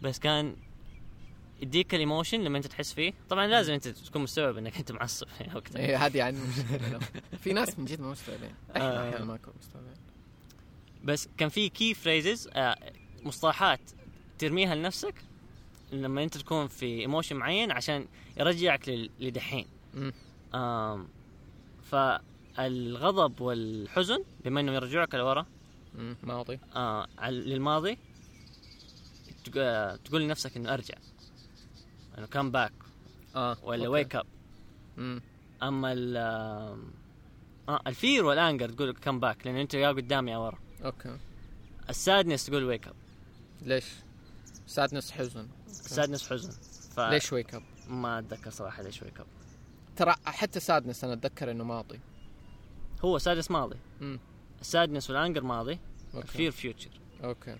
[SPEAKER 2] بس كان يديك ال emotion لما أنت تحس فيه. طبعا لازم أنت تكون مستوعب إنك أنت معصب في وقتها.
[SPEAKER 1] إيه هذه يعني. في ناس من جد ما مستوعبين. إحنا
[SPEAKER 2] آه.
[SPEAKER 1] أحيانا ما نكون مستوعبين.
[SPEAKER 2] بس كان في key phrases مصطلحات ترميها لنفسك لما أنت تكون في emotion معين عشان يرجعك لدحين.
[SPEAKER 1] امم
[SPEAKER 2] آم، فالغضب والحزن بما إنهم يرجعوك لورا
[SPEAKER 1] امم ماضي.
[SPEAKER 2] آه للماضي تق- تقول لنفسك إنه أرجع. إنه come back
[SPEAKER 1] آه
[SPEAKER 2] ولا wake
[SPEAKER 1] up
[SPEAKER 2] أما ال آه آه، ال fear وال anger تقول come back لأنه أنت يا قدام يا ورا.
[SPEAKER 1] okay.
[SPEAKER 2] ال sadness تقول wake up
[SPEAKER 1] ليش؟ sadness حزن.
[SPEAKER 2] ال sadness حزن. ف
[SPEAKER 1] ليش wake up؟
[SPEAKER 2] ما أتذكر صراحة ليش wake up
[SPEAKER 1] ترى حتى sadness أنا أتذكر إنه ماضي.
[SPEAKER 2] هو sadness ماضي.
[SPEAKER 1] امم
[SPEAKER 2] ال sadness وال anger ماضي.
[SPEAKER 1] okay.
[SPEAKER 2] ال fear
[SPEAKER 1] future okay.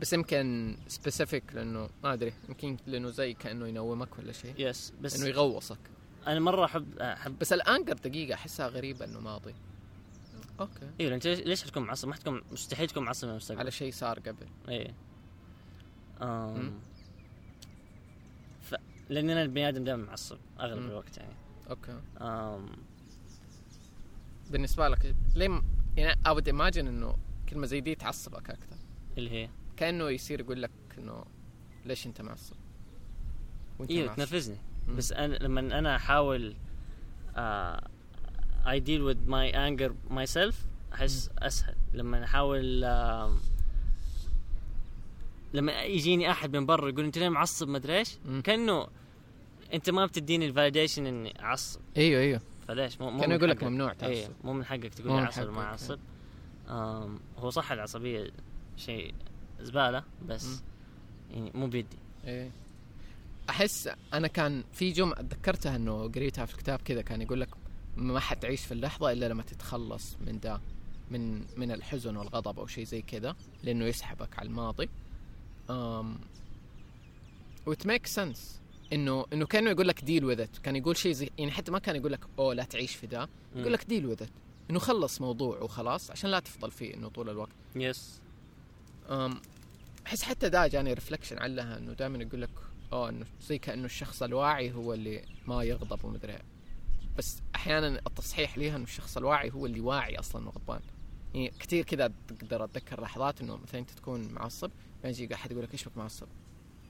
[SPEAKER 1] بس يمكن specific لأنه ما أدري يمكن لأنه زي كأنه ينومك ولا شيء.
[SPEAKER 2] yes بس
[SPEAKER 1] إنه يغوصك.
[SPEAKER 2] أنا مرة احب احب
[SPEAKER 1] بس ال anger دقيقة أحسها غريبة إنه ماضي. okay.
[SPEAKER 2] أيوه انت ليش- حتكون معصب؟ ما حتكون مستحيل تكون معصب من المستقبل
[SPEAKER 1] على شيء صار قبل. إيه.
[SPEAKER 2] أم... لأن أنا البني آدم دائما معصب أغلب
[SPEAKER 1] مم.
[SPEAKER 2] الوقت يعني.
[SPEAKER 1] okay.
[SPEAKER 2] أم...
[SPEAKER 1] بالنسبة لك ليه يعني I would imagine إنه كلمة زي دي تعصبك أكثر.
[SPEAKER 2] اللي هي؟
[SPEAKER 1] كأنه يصير يقول لك إنه ليش أنت معصب؟
[SPEAKER 2] وأنت
[SPEAKER 1] أيوه.
[SPEAKER 2] تنرفزني. بس أنا لما أنا أحاول I deal with my anger myself أحس أسهل. لما أحاول آم، لما يجيني أحد من برا يقول أنت ليه معصب؟ ما أدري
[SPEAKER 1] إيش.
[SPEAKER 2] كأنه أنت ما بتديني الفاليديشن إني أعصب.
[SPEAKER 1] أيوه أيوه.
[SPEAKER 2] فليش؟ مو مو
[SPEAKER 1] يقول لك. ممنوع
[SPEAKER 2] إيه
[SPEAKER 1] تعصب.
[SPEAKER 2] مو من حقك تقول لي
[SPEAKER 1] من
[SPEAKER 2] عصب ما أعصب. هو صح العصبية شيء زبالة بس. يعني مو بيدي.
[SPEAKER 1] إيه. أحس أنا كان في جمعة تذكرتها إنه قريتها في الكتاب كذا كان يقول لك ما حتعيش في اللحظة إلا لما تتخلص من ده من من الحزن والغضب أو شيء زي كذا لأنه يسحبك على الماضي. Um, what make sense انه إنه كأنه يقول لك deal with كان يقول شيء زي يعني حتى ما كان يقول لك أوه لا تعيش في ذا يقول لك deal with إنه خلص موضوع وخلاص عشان لا تفضل فيه إنه طول الوقت.
[SPEAKER 2] yes
[SPEAKER 1] أم أحس حتى دا جاني reflection عليها إنه دائما يقول لك أوه إنه زي كأنه الشخص الواعي هو اللي ما يغضب ومدري. بس أحيانا التصحيح ليها إنه الشخص الواعي هو اللي واعي أصلا انه غضبان يعني كثير كذا تقدر أتذكر لحظات إنه مثلا أنت تكون معصب بعدين يجي احد يقول لك إيش بك معصب؟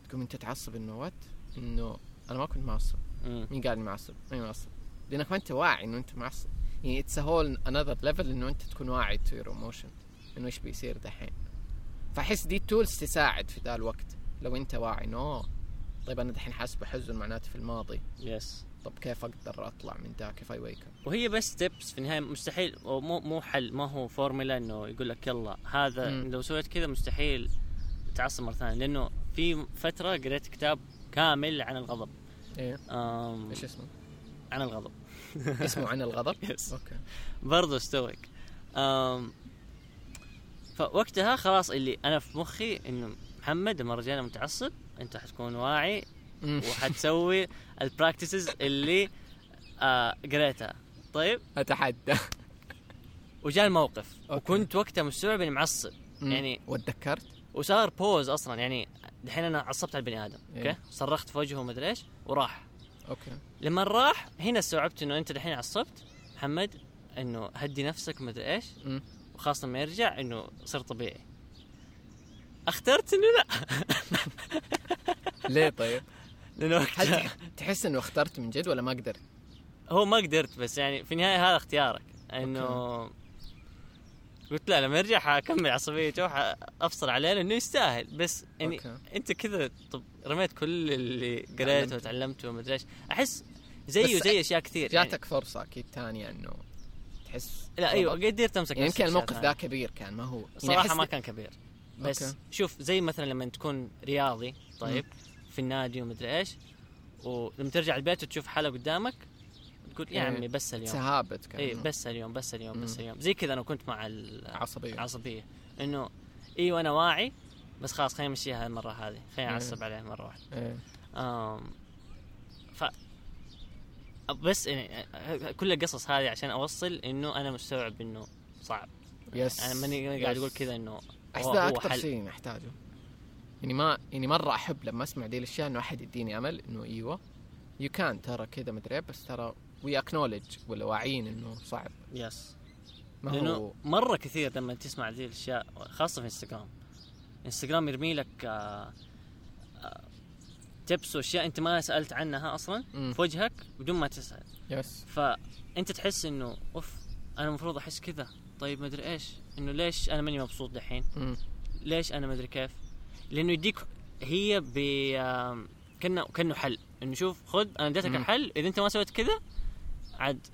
[SPEAKER 1] تقوم انت تعصب انه وات؟ انه أنا ما كنت معصب. مين قال معصب؟ ماني معصب. لأنك ما أنت واعي إنه أنت معصب. يعني it's whole another level إنه أنت تكون واعي to your emotion إنه إيش بيصير دحين. فأحس دي tools تساعد في ذا الوقت. لو أنت واعي انه طيب أنا دحين حاسس بحزن معناته في الماضي.
[SPEAKER 2] yes
[SPEAKER 1] طب كيف أقدر أطلع من ذا كيف awake
[SPEAKER 2] وهي بس tips في النهاية. مستحيل. مو مو حل. ما هو فورمولا إنه يقول لك يلا هذا
[SPEAKER 1] مم.
[SPEAKER 2] لو سويت كذا مستحيل. تعصب مرة ثانية لأنه في فترة قريت كتاب كامل عن الغضب
[SPEAKER 1] إيه
[SPEAKER 2] أم
[SPEAKER 1] إيش اسمه؟
[SPEAKER 2] عن الغضب
[SPEAKER 1] اسمه عن الغضب؟
[SPEAKER 2] yes
[SPEAKER 1] okay
[SPEAKER 2] برضه stoic أم فوقتها خلاص اللي أنا في مخي إنه محمد لما رجعنا متعصب أنت حتكون واعي. وحتسوي ال practices اللي آه قريتها طيب
[SPEAKER 1] أتحدى
[SPEAKER 2] وجاء الموقف
[SPEAKER 1] okay.
[SPEAKER 2] وكنت وقتها مستوعب إني معصب. يعني
[SPEAKER 1] وتذكرت؟
[SPEAKER 2] وصار pause أصلا يعني دحين أنا عصبت على البني آدم
[SPEAKER 1] إيه.
[SPEAKER 2] okay صرخت في وجهه ومدري إيش وراح
[SPEAKER 1] okay
[SPEAKER 2] لما راح هنا استوعبت إنه أنت دحين عصبت محمد إنه هدي نفسك ومدري
[SPEAKER 1] إيش.
[SPEAKER 2] وخاصة لما يرجع إنه صرت طبيعي اخترت إنه لا
[SPEAKER 1] ليه طيب؟ لأنه
[SPEAKER 2] وقتها
[SPEAKER 1] تحس إنه اخترت من جد ولا ما قدرت؟
[SPEAKER 2] هو ما قدرت بس يعني في النهاية هذا اختيارك إنه قلت لا لما يرجع حكمل عصبيته وافصل عليه لأنه يستاهل بس يعني
[SPEAKER 1] okay.
[SPEAKER 2] أنت كذا طب رميت كل اللي قريته
[SPEAKER 1] تعلمته.
[SPEAKER 2] وتعلمته ومدري إيش أحس زيه زي أشياء كثير يعني.
[SPEAKER 1] جاتك فرصة أكيد ثانية إنه تحس
[SPEAKER 2] لا أيوه قدرت أمسك
[SPEAKER 1] يعني يمكن الموقف. ذا كبير كان ما هو يعني
[SPEAKER 2] صراحة
[SPEAKER 1] أحس-
[SPEAKER 2] ما كان كبير بس
[SPEAKER 1] أوكي.
[SPEAKER 2] شوف زي مثلا لما تكون رياضي طيب في النادي ومدري إيش ولما ترجع البيت وتشوف حالة قدامك تقول يا
[SPEAKER 1] إيه.
[SPEAKER 2] عمي بس اليوم
[SPEAKER 1] تهابت كان
[SPEAKER 2] اي بس اليوم بس اليوم بس. اليوم زي كذا أنا كنت مع ال-
[SPEAKER 1] عصبية
[SPEAKER 2] العصبيه إنه أيوه أنا واعي بس خلاص خلينا نمشيها المرة هذه خلينا
[SPEAKER 1] إيه.
[SPEAKER 2] نعصب عليه مرة واحدة
[SPEAKER 1] إيه.
[SPEAKER 2] آم ف بس يعني كل القصص هذه عشان أوصل إنه أنا مستوعب إنه صعب
[SPEAKER 1] yes
[SPEAKER 2] أنا ماني قاعد. أقول كذا إنه
[SPEAKER 1] أحس
[SPEAKER 2] أكثر.
[SPEAKER 1] شيء نحتاجه يعني ما يعني مرة أحب لما أسمع دي الأشياء إنه أحد يديني أمل إنه إيوه you can ترى كذا مدري إيه، بس ترى we acknowledge ولا واعيين إنه صعب.
[SPEAKER 2] yes
[SPEAKER 1] ما
[SPEAKER 2] لأنه
[SPEAKER 1] هو
[SPEAKER 2] مرة كثير لما تسمع ذي الأشياء خاصة في انستغرام انستغرام يرمي لك آه، آه، tips وأشياء أنت ما سألت عنها أصلا
[SPEAKER 1] مم.
[SPEAKER 2] في وجهك بدون ما تسأل.
[SPEAKER 1] yes
[SPEAKER 2] فأنت تحس إنه oof أنا المفروض أحس كذا. طيب ما أدري إيش. إنه ليش أنا ماني مبسوط دحين. ليش أنا ما أدري كيف؟ لأنه يديك هي ب كأنه كأنه حل. إنه شوف خذ أنا اديتك. الحل. إذا أنت ما سويت كذا عاد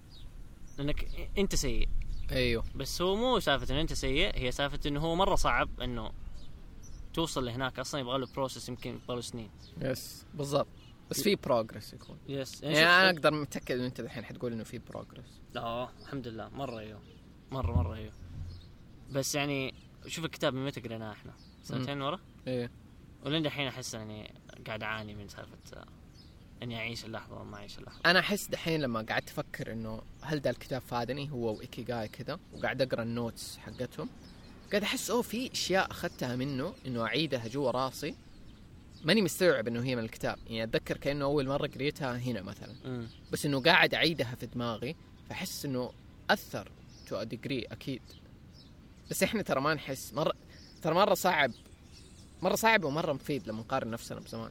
[SPEAKER 2] لأنك أنت سيء.
[SPEAKER 1] أيوه.
[SPEAKER 2] بس هو مو سالفة انه أنت سيء هي سالفة إنه هو مرة صعب إنه توصل لهناك أصلا يبغى له process يمكن يبغى له سنين.
[SPEAKER 1] yes بالضبط. بس في بروجرس يكون.
[SPEAKER 2] yes
[SPEAKER 1] يعني أنا أقدر متأكد انه أنت الحين حتقول إنه في progress
[SPEAKER 2] آه الحمد لله. مرة أيوه. مرة مرة أيوه. بس يعني شوف الكتاب من متى قريناه إحنا؟ سنتين ورا؟
[SPEAKER 1] إيه.
[SPEAKER 2] ولين دحين أحس اني قاعد أعاني من سالفة إني أعيش اللحظة وما أعيش اللحظة.
[SPEAKER 1] أنا أحس دحين لما قعدت أفكر إنه هل ذا الكتاب فادني؟ هو و Ikigai كذا وقاعد أقرأ ال notes حقتهم. قاعد أحس أوه في أشياء أخذتها منه إنه أعيدها جوا راسي. ماني مستوعب إنه هي من الكتاب. يعني أتذكر كأنه أول مرة قريتها هنا مثلا.
[SPEAKER 2] امم
[SPEAKER 1] بس إنه قاعد أعيدها في دماغي فأحس إنه أثر to degree أكيد. بس إحنا ترى ما نحس مرة ترى مرة صعب مرة صعب ومرة مفيد لما نقارن نفسنا بزمان.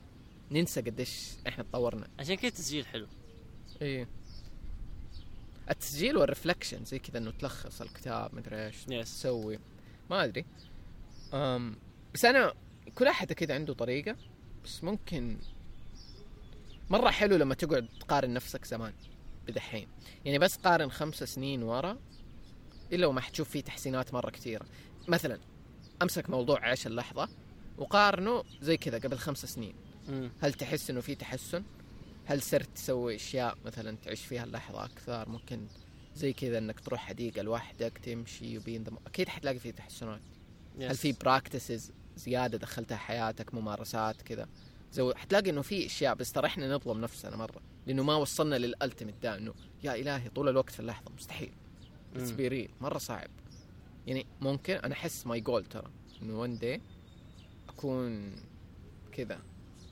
[SPEAKER 1] ننسى قديش إحنا تطورنا.
[SPEAKER 2] عشان كذا التسجيل حلو.
[SPEAKER 1] إيه. التسجيل وال reflection زي كذا إنه تلخص الكتاب مدري إيش
[SPEAKER 2] yes
[SPEAKER 1] تسوي. ما أدري. أم بس أنا كل أحد كذا عنده طريقة بس ممكن مرة حلو لما تقعد تقارن نفسك زمان بدحين. يعني بس قارن خمس سنين ورا إلا وما حتشوف فيه تحسينات مرة كثيرة. مثلا أمسك موضوع عيش اللحظة وقارنه زي كذا قبل خمس سنين. هل تحس إنه في تحسن؟ هل صرت تسوي أشياء مثلا تعيش فيها اللحظة أكثر؟ ممكن زي كذا إنك تروح حديقة لوحدك تمشي وبين ذم... أكيد حتلاقي في تحسنات. هل في practices زيادة دخلتها حياتك ممارسات كذا؟ so حتلاقي إنه في أشياء بس ترى إحنا نظلم نفسنا مرة لأنه ما وصلنا لل ultimate ده إنه يا إلهي طول الوقت في اللحظة مستحيل. it's
[SPEAKER 2] مم.
[SPEAKER 1] be real مرة صعب. يعني ممكن أنا أحس my goal ترى إنه one day أكون كذا.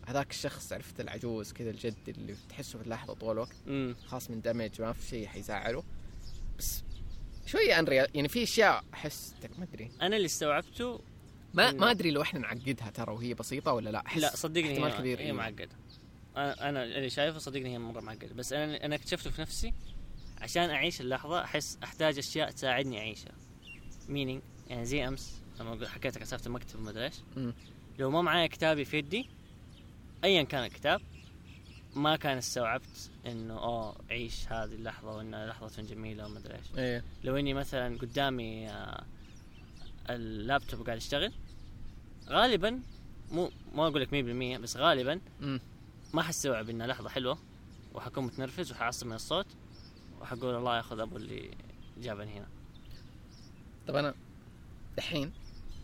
[SPEAKER 1] هذاك الشخص عرفت العجوز كذا الجد اللي تحسه في اللحظة طول الوقت.
[SPEAKER 2] مم.
[SPEAKER 1] خاص من دمج ما في شيء حيزعله. بس شوية unreal يعني في أشياء أحس ما أدري.
[SPEAKER 2] أنا اللي استوعبته
[SPEAKER 1] ما ما أدري لو إحنا نعقدها ترى وهي بسيطة ولا لا.
[SPEAKER 2] لا صدقني
[SPEAKER 1] احتمال
[SPEAKER 2] هي,
[SPEAKER 1] كبير.
[SPEAKER 2] هي
[SPEAKER 1] إيه.
[SPEAKER 2] معقدة. أنا أنا اللي شايفه صدقني هي مرة معقدة. بس أنا أنا اكتشفته في نفسي عشان أعيش اللحظة أحس أحتاج أشياء تساعدني أعيشها. meaning يعني زي أمس لما حكيت لك سالفه المكتب وما أدري
[SPEAKER 1] إيش.
[SPEAKER 2] لو ما معايا كتابي في يدي ايا كان الكتاب ما كان استوعبت إنه أوه عيش هذه اللحظة وإنها لحظة جميلة وما أدري إيش.
[SPEAKER 1] إيه.
[SPEAKER 2] لو إني مثلا قدامي آه، اللابتوب قاعد يشتغل غالبا مو ما أقول لك 100% بس غالبا. ما حستوعب إنها لحظة حلوة وحكون متنرفز وحعصب من الصوت وحقول الله يأخذ أبو اللي جابني هنا.
[SPEAKER 1] طب أنا الحين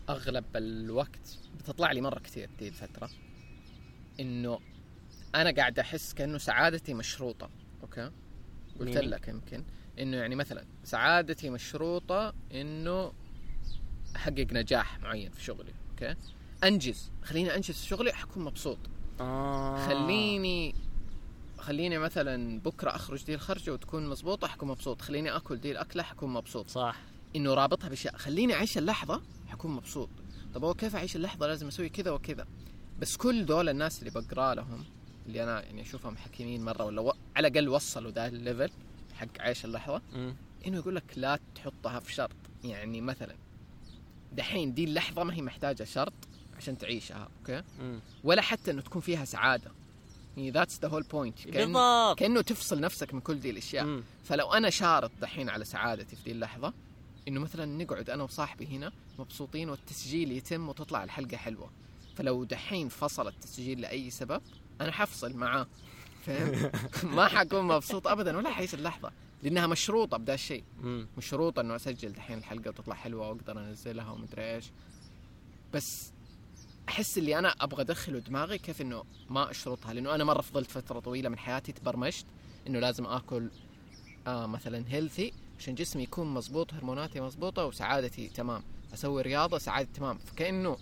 [SPEAKER 1] أغلب الوقت بتطلع لي مرة كثير دي الفترة. إنه أنا قاعد أحس كأنه سعادتي مشروطة okay؟ قلت؟ لك يمكن. إنه يعني مثلا سعادتي مشروطة إنه أحقق نجاح معين في شغلي okay؟ أنجز. خليني أنجز في شغلي حكون مبسوط.
[SPEAKER 2] آه.
[SPEAKER 1] خليني خليني مثلا بكرة أخرج دي الخرجه وتكون مضبوطه حكون مبسوط. خليني آكل دي الاكله حكون مبسوط.
[SPEAKER 2] صح.
[SPEAKER 1] إنه رابطها بأشياء. خليني أعيش اللحظة حكون مبسوط. طب هو كيف أعيش اللحظة؟ لازم أسوي كذا وكذا. بس كل دول الناس اللي بقرأ لهم اللي أنا يعني أشوفهم حكيمين مرة ولا و... على الأقل وصلوا ذا ال level حق عيش اللحظة
[SPEAKER 2] مم.
[SPEAKER 1] إنه يقول لك لا تحطها في شرط. يعني مثلا دحين دي اللحظة ما هي محتاجة شرط عشان تعيشها okay؟
[SPEAKER 2] مم.
[SPEAKER 1] ولا حتى إنه تكون فيها سعادة. يعني that's the whole point
[SPEAKER 2] بالضبط.
[SPEAKER 1] كأنه تفصل نفسك من كل دي الأشياء.
[SPEAKER 2] مم.
[SPEAKER 1] فلو أنا شارط دحين على سعادتي في دي اللحظة إنه مثلا نقعد أنا وصاحبي هنا مبسوطين والتسجيل يتم وتطلع الحلقة حلوة. فلو دحين فصل التسجيل لأي سبب أنا حفصل معاه فاهم؟ ما حكون مبسوط ابدا ولا حعيش اللحظه لأنها مشروطة بدا الشيء. مشروطة إنه أسجل دحين الحلقة وتطلع حلوة وأقدر أنزلها ومدري إيش. بس أحس اللي أنا أبغى أدخله دماغي كيف إنه ما أشرطها لأنه أنا مرة فضلت فترة طويلة من حياتي تبرمجت إنه لازم آكل آه مثلا healthy عشان جسمي يكون مزبوط هرموناتي مزبوطه وسعادتي تمام. أسوي رياضة سعادتي تمام. فكأنه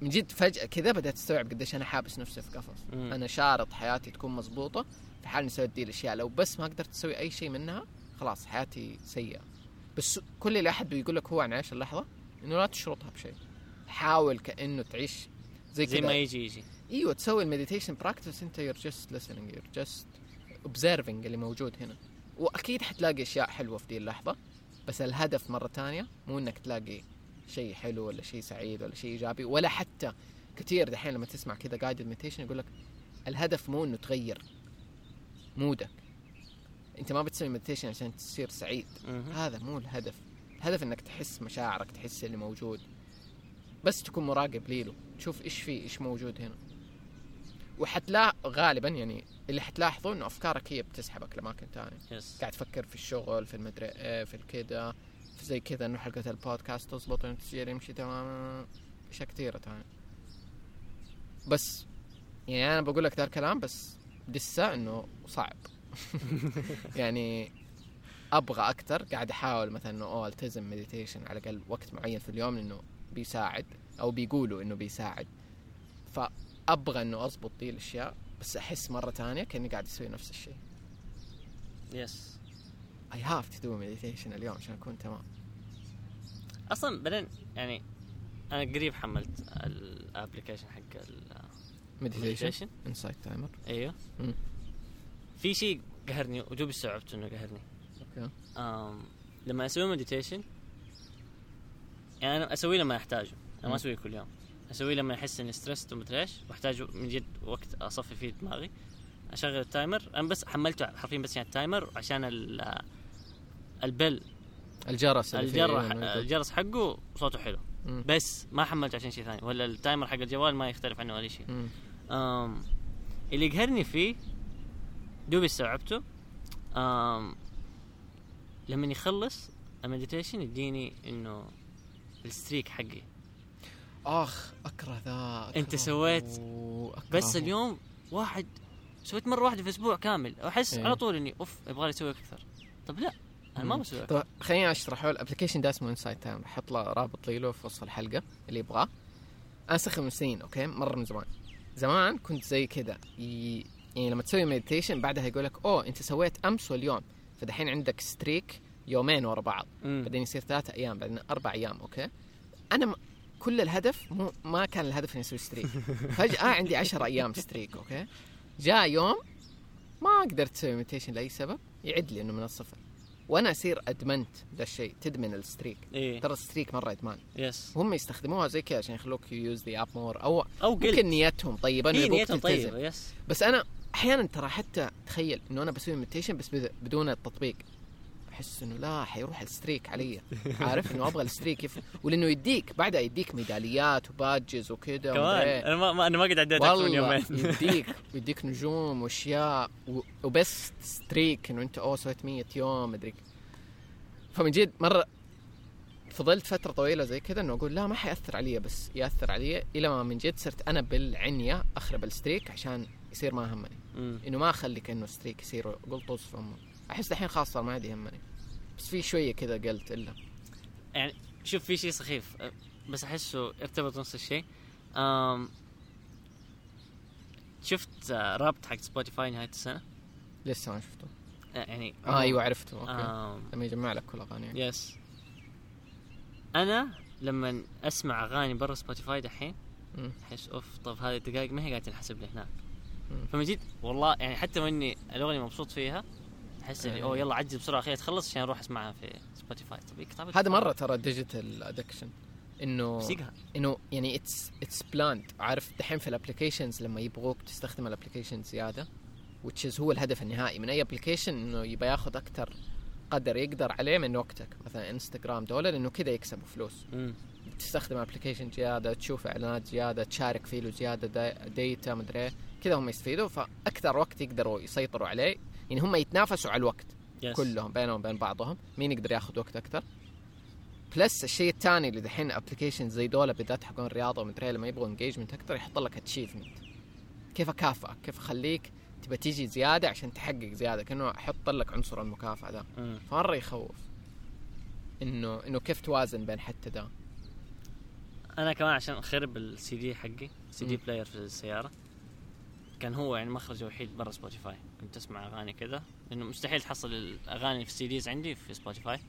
[SPEAKER 1] من جد فجأة كذا بدأت استوعب قديش أنا حابس نفسي في قفص.
[SPEAKER 2] مم.
[SPEAKER 1] أنا شارط حياتي تكون مزبوطه في حال إني سويت دي الأشياء لو بس ما قدرت أسوي أي شيء منها خلاص حياتي سيئة. بس كل اللي أحد يقول لك هو عن عيش اللحظة إنه لا تشرطها بشيء. حاول كأنه تعيش زي,
[SPEAKER 2] زي ما يجي يجي.
[SPEAKER 1] إيوه تسوي ال meditation practice أنت you're just listening you're just observing اللي موجود هنا. وأكيد حتلاقي أشياء حلوة في دي اللحظة بس الهدف مرة تانية مو إنك تلاقي شيء حلو ولا شيء سعيد ولا شيء إيجابي ولا حتى كثير دحين لما تسمع كذا guided meditation يقول لك الهدف مو إنه تغير mood ك. أنت ما بتسوي meditation عشان تصير سعيد. هذا مو الهدف. الهدف إنك تحس مشاعرك تحس اللي موجود. بس تكون مراقب ليله تشوف إيش في إيش موجود هنا. وحتلا غالبا يعني اللي حتلاحظه إنه أفكارك هي بتسحبك لأماكن ثانية
[SPEAKER 2] yes
[SPEAKER 1] قاعد تفكر في الشغل في المدري إيه في الكذا. زي كذا انه حلقة البودكاست تزبط التسجيل يمشي تمام أشياء كثيرة ثانية بس يعني أنا بقول لك ذا الكلام بس لسه إنه صعب. يعني أبغى أكثر قاعد أحاول مثلا إنه أوه التزم meditation على الأقل وقت معين في اليوم لإنه بيساعد أو بيقولوا إنه بيساعد. فأبغى إنه اضبط دي الأشياء بس أحس مرة ثانية كأني قاعد أسوي نفس الشيء.
[SPEAKER 2] yes
[SPEAKER 1] I have to do meditation اليوم عشان أكون تمام.
[SPEAKER 2] أصلا بعدين يعني أنا قريب حملت ال application حق
[SPEAKER 1] meditation
[SPEAKER 2] ال
[SPEAKER 1] meditation Insight
[SPEAKER 2] Timer أيوه.
[SPEAKER 1] مم.
[SPEAKER 2] في شيء قهرني ودوبي استوعبت إنه قهرني.
[SPEAKER 1] okay.
[SPEAKER 2] أم لما أسوي meditation يعني أنا أسويه لما أحتاجه.
[SPEAKER 1] أنا.
[SPEAKER 2] ما أسويه كل يوم. أسويه لما أحس إني stressed ومدري إيش واحتاج من جد وقت أصفي فيه دماغي. أشغل ال timer أنا بس حملته حرفيا بس يعني ال timer عشان ال bell.
[SPEAKER 1] الجرس
[SPEAKER 2] الجرس الجرس حقه صوته حلو.
[SPEAKER 1] مم.
[SPEAKER 2] بس ما حملته عشان شيء ثاني. ولا ال timer حق الجوال ما يختلف عنه ولا شيء اللي يقهرني فيه دوبي استوعبته. لما يخلص المديتيشن يديني إنه الستريك حقي.
[SPEAKER 1] آخ أكره ذا أكرهه.
[SPEAKER 2] سويت. بس اليوم واحد سويت مرة واحدة في أسبوع كامل. أحس
[SPEAKER 1] إيه.
[SPEAKER 2] على طول إني oof يبغى لي أسوي أكثر. طب لا. أنا ما. بسوي.
[SPEAKER 1] طيب خليني أشرح هو ال application ده اسمه Insight Timer أحط له رابط لي له في وصف الحلقة اللي يبغاه. أنا استخدم من سنين okay؟ مرة من زمان. زمان كنت زي كذا. ي... يعني لما تسوي meditation بعدها يقول لك oh أنت سويت أمس واليوم. فدحين عندك streak يومين ورا بعض.
[SPEAKER 2] مم.
[SPEAKER 1] بعدين يصير ثلاثة أيام بعدين أربع أيام okay؟ أنا م... كل الهدف مو ما كان الهدف إني أسوي streak فجأة عندي 10 أيام streak okay؟ جاء يوم ما قدرت أسوي meditation لأي سبب يعد لي إنه من الصفر. وأنا اصير ادمنت ذا الشيء تدمن ال
[SPEAKER 2] streak. إيه.
[SPEAKER 1] ترى ال streak مرة ادمان
[SPEAKER 2] yes
[SPEAKER 1] هم يستخدموها زي كذا عشان يخلوك use the app more أو
[SPEAKER 2] أو قلت
[SPEAKER 1] ممكن نيتهم
[SPEAKER 2] طيبة
[SPEAKER 1] يبغوك
[SPEAKER 2] نيتهم. طيبة yes
[SPEAKER 1] بس أنا أحيانا ترى حتى تخيل إنه أنا بسوي meditation بس بد- بدون التطبيق. احس إنه لا حيروح ال streak علي. عارف إنه أبغى ال streak يف... ولإنه يديك بعدها يديك ميداليات و badges وكذا
[SPEAKER 2] كمان. أنا ما, أنا ما قد عديت أكثر من يومين.
[SPEAKER 1] يديك يديك نجوم وأشياء و... وبس streak إنه أنت oh سويت 100 يوم مدري. فمن جد مرة فضلت فترة طويلة زي كذا إنه أقول لا ما حيأثر علي بس يأثر علي إلى ما من جد صرت أنا بالعنية أخرب ال streak عشان يصير ما همني. إنه ما اخلي كانه streak يصير طز في امه أحس الحين خلاص صار ما عاد يهمني بس في شوية كذا قلت إلا.
[SPEAKER 2] يعني شوف في شيء سخيف بس أحسه ارتبط نفس الشيء. أم شفت آه، رابط حق سبوتيفاي نهاية السنة؟
[SPEAKER 1] لسه ما شفته.
[SPEAKER 2] آه، يعني
[SPEAKER 1] آه أيوه عرفته okay.
[SPEAKER 2] آم،
[SPEAKER 1] لما يجمع لك كل أغاني.
[SPEAKER 2] yes أنا لما أسمع أغاني برا سبوتيفاي دحين. أحس oof طب هذه الدقائق ما هي قاعدة تنحسب لي هناك. فمن جد والله يعني حتى وإني الأغنية مبسوط فيها أحس إني
[SPEAKER 1] إيه.
[SPEAKER 2] oh يلا عجل بسرعة خليها تخلص عشان أروح أسمعها في سبوتيفاي طب إيه
[SPEAKER 1] هذا مرة ترى digital
[SPEAKER 2] addiction إنه
[SPEAKER 1] إنه يعني it's it's planned عارف دحين في ال applications لما يبغوك تستخدم ال application زياده which is هو الهدف النهائي. من أي application إنه يبغى ياخذ أكثر قدر يقدر عليه من وقتك. مثلا انستغرام دولار لأنه كذا يكسبوا فلوس.
[SPEAKER 2] مم.
[SPEAKER 1] تستخدم application زيادة تشوف إعلانات زيادة تشارك فيه زيادة data data مدري إيه. كذا هم يستفيدوا فأكثر وقت يقدروا يسيطروا عليه. يعني هم يتنافسوا على الوقت
[SPEAKER 2] yes.
[SPEAKER 1] كلهم بينهم وبين بعضهم. مين يقدر ياخذ وقت أكثر؟ plus الشيء الثاني اللي دحين application زي دول بالذات حقون الرياضه ومدري إيه لما يبغوا engagement أكثر يحط لك achievement كيف أكافئك؟ كيف أخليك تبى تيجي زيادة عشان تحقق زيادة؟ كأنه أحط لك عنصر المكافأة ده. فمرة يخوف إنه إنه كيف توازن بين حتى ده؟
[SPEAKER 2] أنا كمان عشان أخرب السي دي حقي
[SPEAKER 1] CD.
[SPEAKER 2] player في السيارة. كان هو يعني مخرج وحيد برا سبوتيفاي. كنت أسمع أغاني كذا. لأنه مستحيل تحصل الأغاني في ال CDs عندي في سبوتيفاي.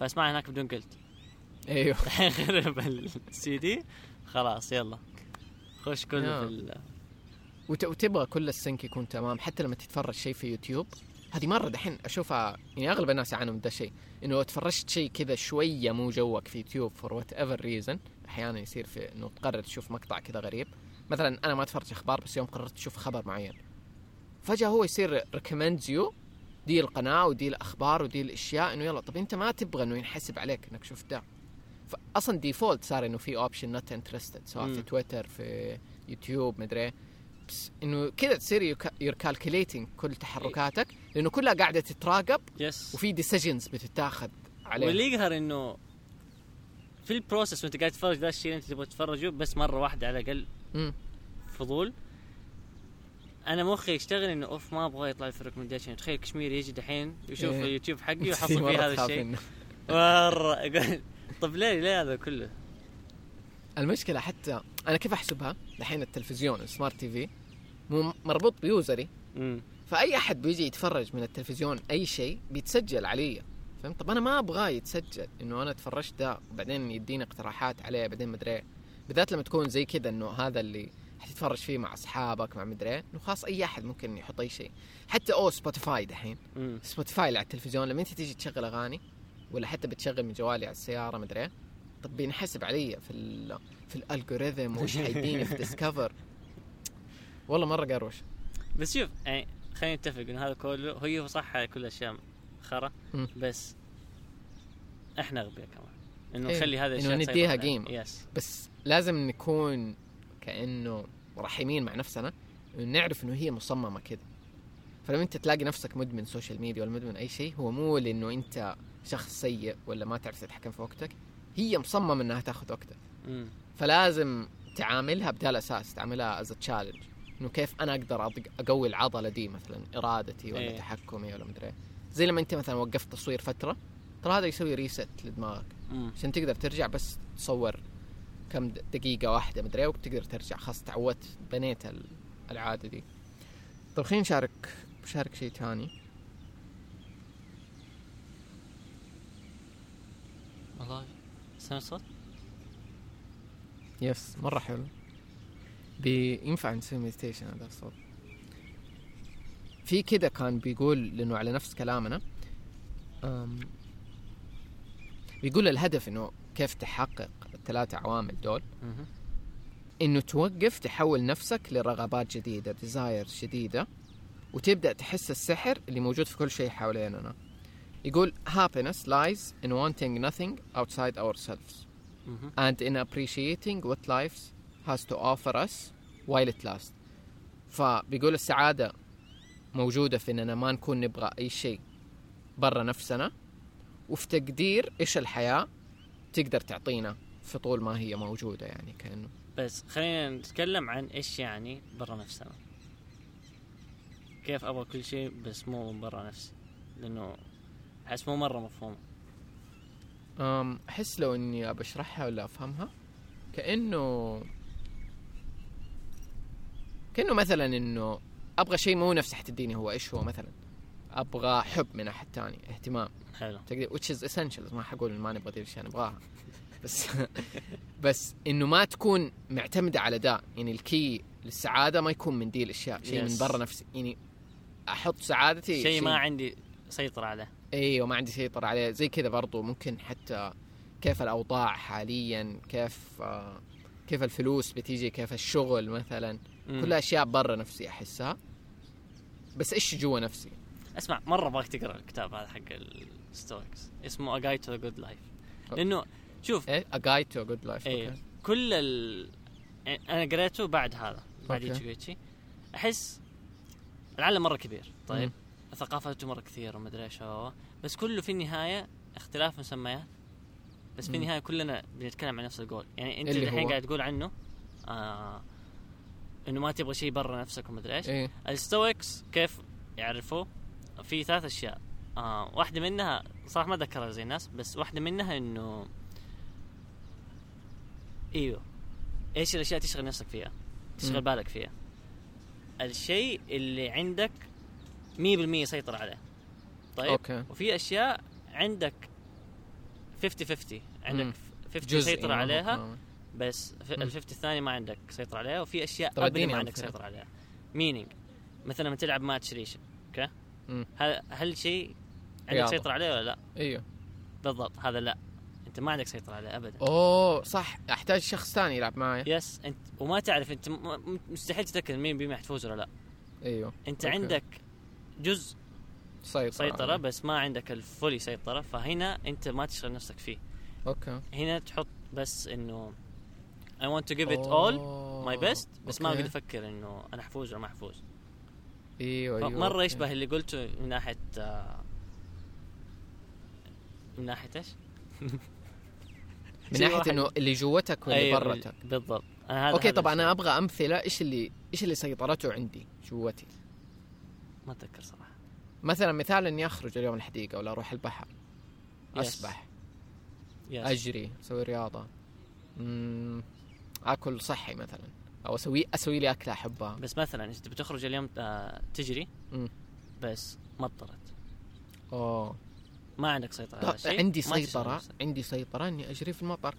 [SPEAKER 2] فأسمعها هناك بدون قلت.
[SPEAKER 1] أيوه.
[SPEAKER 2] الحين خرب السي دي. خلاص يلا. خش كله. في ال-
[SPEAKER 1] وت- وتبغى كل ال sync يكون تمام حتى لما تتفرج شيء في يوتيوب. هذه مرة دحين أشوفها يعني أغلب الناس يعانوا من ده الشيء. إنه لو تفرجت شيء كذا شوية مو جوك في يوتيوب for whatever reason أحيانا يصير في إنه تقرر تشوف مقطع كذا غريب. مثلا أنا ما أتفرج أخبار بس يوم قررت أشوف خبر معين فجأة هو يصير recommend you دي القناه ودي الاخبار ودي الاشياء إنه يلا طب أنت ما تبغى إنه ينحسب عليك إنك شفت ده فأصلا default صار إنه في option not interested سواء. في تويتر في يوتيوب مدري. بس إنه كذا تصير you're calculating كل تحركاتك لأنه كلها قاعدة تتراقب
[SPEAKER 2] yes
[SPEAKER 1] وفي decisions بتتاخذ عليه
[SPEAKER 2] واللي يقهر إنه في ال process وأنت قاعد تتفرج ذا الشيء اللي أنت تبغى تتفرجه بس مرة واحدة على الأقل
[SPEAKER 1] مم.
[SPEAKER 2] فضول. أنا مخي يشتغل إنه أوف ما أبغى يطلع لي في recommendation تخيل كشمير يجي دحين يشوف
[SPEAKER 1] إيه.
[SPEAKER 2] اليوتيوب حقي ويحصل فيه هذا الشيء. مرة. أقول طب ليه؟ ليه هذا كله؟
[SPEAKER 1] المشكلة حتى أنا كيف أحسبها؟ دحين التلفزيون ال smart TV مو مربوط ب user ي.
[SPEAKER 2] امم
[SPEAKER 1] فأي أحد بيجي يتفرج من التلفزيون أي شيء بيتسجل علي. فهمت؟ طب أنا ما أبغاه يتسجل. إنه أنا تفرجت ده وبعدين يديني اقتراحات عليه بعدين مدري إيه. بالذات لما تكون زي كذا إنه هذا اللي حتتفرج فيه مع أصحابك مع مدري إيه، إنه خلاص أي أحد ممكن يحط أي شيء. حتى أو سبوتيفاي دحين. سبوتيفاي اللي على التلفزيون لما أنت تيجي تشغل أغاني ولا حتى بتشغل من جوالي على السيارة مدري إيه، طب بينحسب علي في ال في الالجوريثم وش حيديني في ديسكفر والله مرة قروش.
[SPEAKER 2] بس شوف يعني خلينا نتفق إنه هذا كله هي صح كل الاشياء خرا. بس إحنا أغبياء كمان. إنه
[SPEAKER 1] إيه،
[SPEAKER 2] نخلي هذا
[SPEAKER 1] إنه
[SPEAKER 2] الاشياء
[SPEAKER 1] نديها. قيمة.
[SPEAKER 2] يس
[SPEAKER 1] بس لازم نكون كأنه رحيمين مع نفسنا نعرف إنه هي مصممة كذا فلما أنت تلاقي نفسك مدمن social media ولا مدمن أي شيء هو مو لإنه أنت شخص سيء ولا ما تعرف تتحكم في وقتك هي مصممة إنها تاخذ وقتك فلازم تعاملها بدال أساس تعاملها as challenge إنه كيف أنا أقدر أقوي العضلة دي مثلا إرادتي ولا
[SPEAKER 2] إيه.
[SPEAKER 1] تحكمي ولا مدري إيه. زي لما أنت مثلا وقفت تصوير فترة ترى هذا يسوي rest لدماغك. عشان تقدر ترجع بس تصور كم دقيقة واحدة مدري وتقدر ترجع. خلاص تعودت بنيت ال- العادة دي. طيب خلينا نشارك بشارك شيء تاني
[SPEAKER 2] والله سمع صوت؟
[SPEAKER 1] yes مرة حلو. بينفع نسوي meditation هذا الصوت؟ في كده كان بيقول لأنه على نفس كلامنا بيقول الهدف إنه كيف تحقق الثلاثة عوامل دول. إنه توقف تحول نفسك لرغبات جديدة ديزاير جديدة وتبدأ تحس السحر اللي موجود في كل شيء حواليننا. يقول happiness lies in wanting nothing outside ourselves. and in appreciating what life has to offer us while it lasts. فبيقول السعادة موجودة في إننا ما نكون نبغى أي شيء برا نفسنا. وفي تقدير إيش الحياة تقدر تعطينا في طول ما هي موجودة يعني كأنه.
[SPEAKER 2] بس خلينا نتكلم عن إيش يعني برا نفسنا كيف أبغى كل شيء بس مو من برا نفسي لأنه أحس مو مرة مفهوم.
[SPEAKER 1] أحس لو إني أبى أشرحها ولا أفهمها كأنه كأنه مثلا إنه أبغى شيء مو نفس حتديني هو إيش هو مثلا. أبغى حب من أحد تاني اهتمام.
[SPEAKER 2] حلو.
[SPEAKER 1] تقدر which is essential ما حقول ما نبغى دي الأشياء نبغاها. بس بس إنه ما تكون معتمدة على ده. يعني الكي للسعادة ما يكون من دي الأشياء. شيء من
[SPEAKER 2] Yes.
[SPEAKER 1] برا نفسي. يعني أحط سعادتي
[SPEAKER 2] شيء ما عندي سيطرة عليه.
[SPEAKER 1] إيوه ما عندي سيطرة عليه. زي كذا برضو ممكن حتى كيف الأوضاع حاليا كيف آه كيف الفلوس بتيجي كيف الشغل مثلا.
[SPEAKER 2] مم.
[SPEAKER 1] كلها أشياء برا نفسي أحسها. بس إيش جوا نفسي؟
[SPEAKER 2] اسمع مرة أبغاك تقرأ الكتاب هذا حق ال Stoics اسمه A Guide to the Good Life. لأنه شوف
[SPEAKER 1] إيه؟ A Guide to a Good Life إيه.
[SPEAKER 2] كل ال... أنا قريته بعد هذا بعد.
[SPEAKER 1] Ichigo
[SPEAKER 2] Ichie أحس العالم مرة كبير. طيب. ثقافته مرة كثيره ومدري إيش بس كله في النهاية اختلاف مسميات. بس في. النهاية كلنا بنتكلم عن نفس الجول يعني
[SPEAKER 1] أنت
[SPEAKER 2] الحين؟ قاعد تقول عنه آه إنه ما تبغى شيء برا نفسك ومدري إيش.
[SPEAKER 1] إيه.
[SPEAKER 2] ال Stoics كيف يعرفوا في ثلاث أشياء آه واحدة منها صراحة ما ذكرها زي الناس بس واحدة منها إنه إيوه إيش الأشياء تشغل نفسك فيها تشغل
[SPEAKER 1] مم.
[SPEAKER 2] بالك فيها الشيء اللي عندك 100% سيطر عليه طيب
[SPEAKER 1] أوكي
[SPEAKER 2] وفي أشياء عندك 50 50 عندك
[SPEAKER 1] مم.
[SPEAKER 2] 50
[SPEAKER 1] جزء
[SPEAKER 2] سيطر عليها بس. ال 50 الثاني ما عندك سيطرة عليها وفي
[SPEAKER 1] أشياء
[SPEAKER 2] ابدا ما عندك. سيطرة عليها meaning مثلا لما تلعب ماتش ريشن
[SPEAKER 1] أوكي.
[SPEAKER 2] هل هل شيء عندك. سيطرة عليه ولا لا؟
[SPEAKER 1] إيوه.
[SPEAKER 2] بالضبط هذا لا. أنت ما عندك سيطرة عليه ابدا.
[SPEAKER 1] أوه صح. أحتاج شخص ثاني يلعب معي
[SPEAKER 2] yes انت وما تعرف أنت مستحيل تتأكد مين بما حتفوز ولا لا.
[SPEAKER 1] إيوه.
[SPEAKER 2] أنت
[SPEAKER 1] أوكي.
[SPEAKER 2] عندك جزء
[SPEAKER 1] سيطرة.
[SPEAKER 2] سيطرة بس ما عندك ال fully سيطرة فهنا أنت ما تشغل نفسك فيه.
[SPEAKER 1] أوكي.
[SPEAKER 2] هنا تحط بس إنه I want to give it all my best بس ما
[SPEAKER 1] أوكي.
[SPEAKER 2] اقعد أفكر إنه أنا حفوز ولا ما حفوز.
[SPEAKER 1] إيوه إيوه
[SPEAKER 2] مرة
[SPEAKER 1] أوكي.
[SPEAKER 2] يشبه اللي قلته من ناحية آه، من ناحية إيش؟
[SPEAKER 1] من
[SPEAKER 2] ناحية.
[SPEAKER 1] إنه اللي جوتك واللي
[SPEAKER 2] أيوة،
[SPEAKER 1] برتك
[SPEAKER 2] بالضبط أنا هذا
[SPEAKER 1] أوكي
[SPEAKER 2] هذا
[SPEAKER 1] طب
[SPEAKER 2] أنا.
[SPEAKER 1] أبغى أمثلة إيش اللي إيش اللي سيطرته عندي جوتي
[SPEAKER 2] ما أتذكر صراحة
[SPEAKER 1] مثلا مثال إني أخرج اليوم الحديقة ولا أروح البحر yes.
[SPEAKER 2] أسبح
[SPEAKER 1] yes. أجري أسوي رياضة أكل صحي مثلا أو أسوي أسوي لي اكله احبها
[SPEAKER 2] بس مثلا انت بتخرج اليوم آه، تجري. بس مطرت
[SPEAKER 1] أوه.
[SPEAKER 2] ما عندك سيطرة على الشيء
[SPEAKER 1] عندي
[SPEAKER 2] سيطرة.
[SPEAKER 1] عندي سيطرة إني أجري في المطر.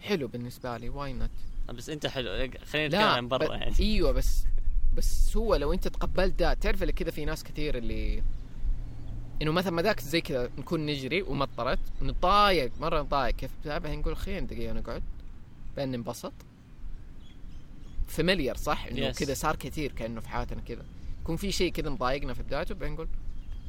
[SPEAKER 1] حلو بالنسبة لي why not
[SPEAKER 2] بس أنت حلو. خلينا نتكلم عن برا يعني.
[SPEAKER 1] إيوه بس بس هو لو أنت تقبلت ده تعرف اللي كذا في ناس كثير اللي إنه مثلا ما ذاك زي كذا نكون نجري ومطرت ونتضايق مرة نتضايق كيف؟ بعدين نقول خلينا دقيقة نقعد بعدين ننبسط. فاميليار صح؟ إنه
[SPEAKER 2] Yes.
[SPEAKER 1] كذا صار كثير كأنه في حياتنا كذا. يكون في شيء كذا مضايقنا في بدايته بعدين نقول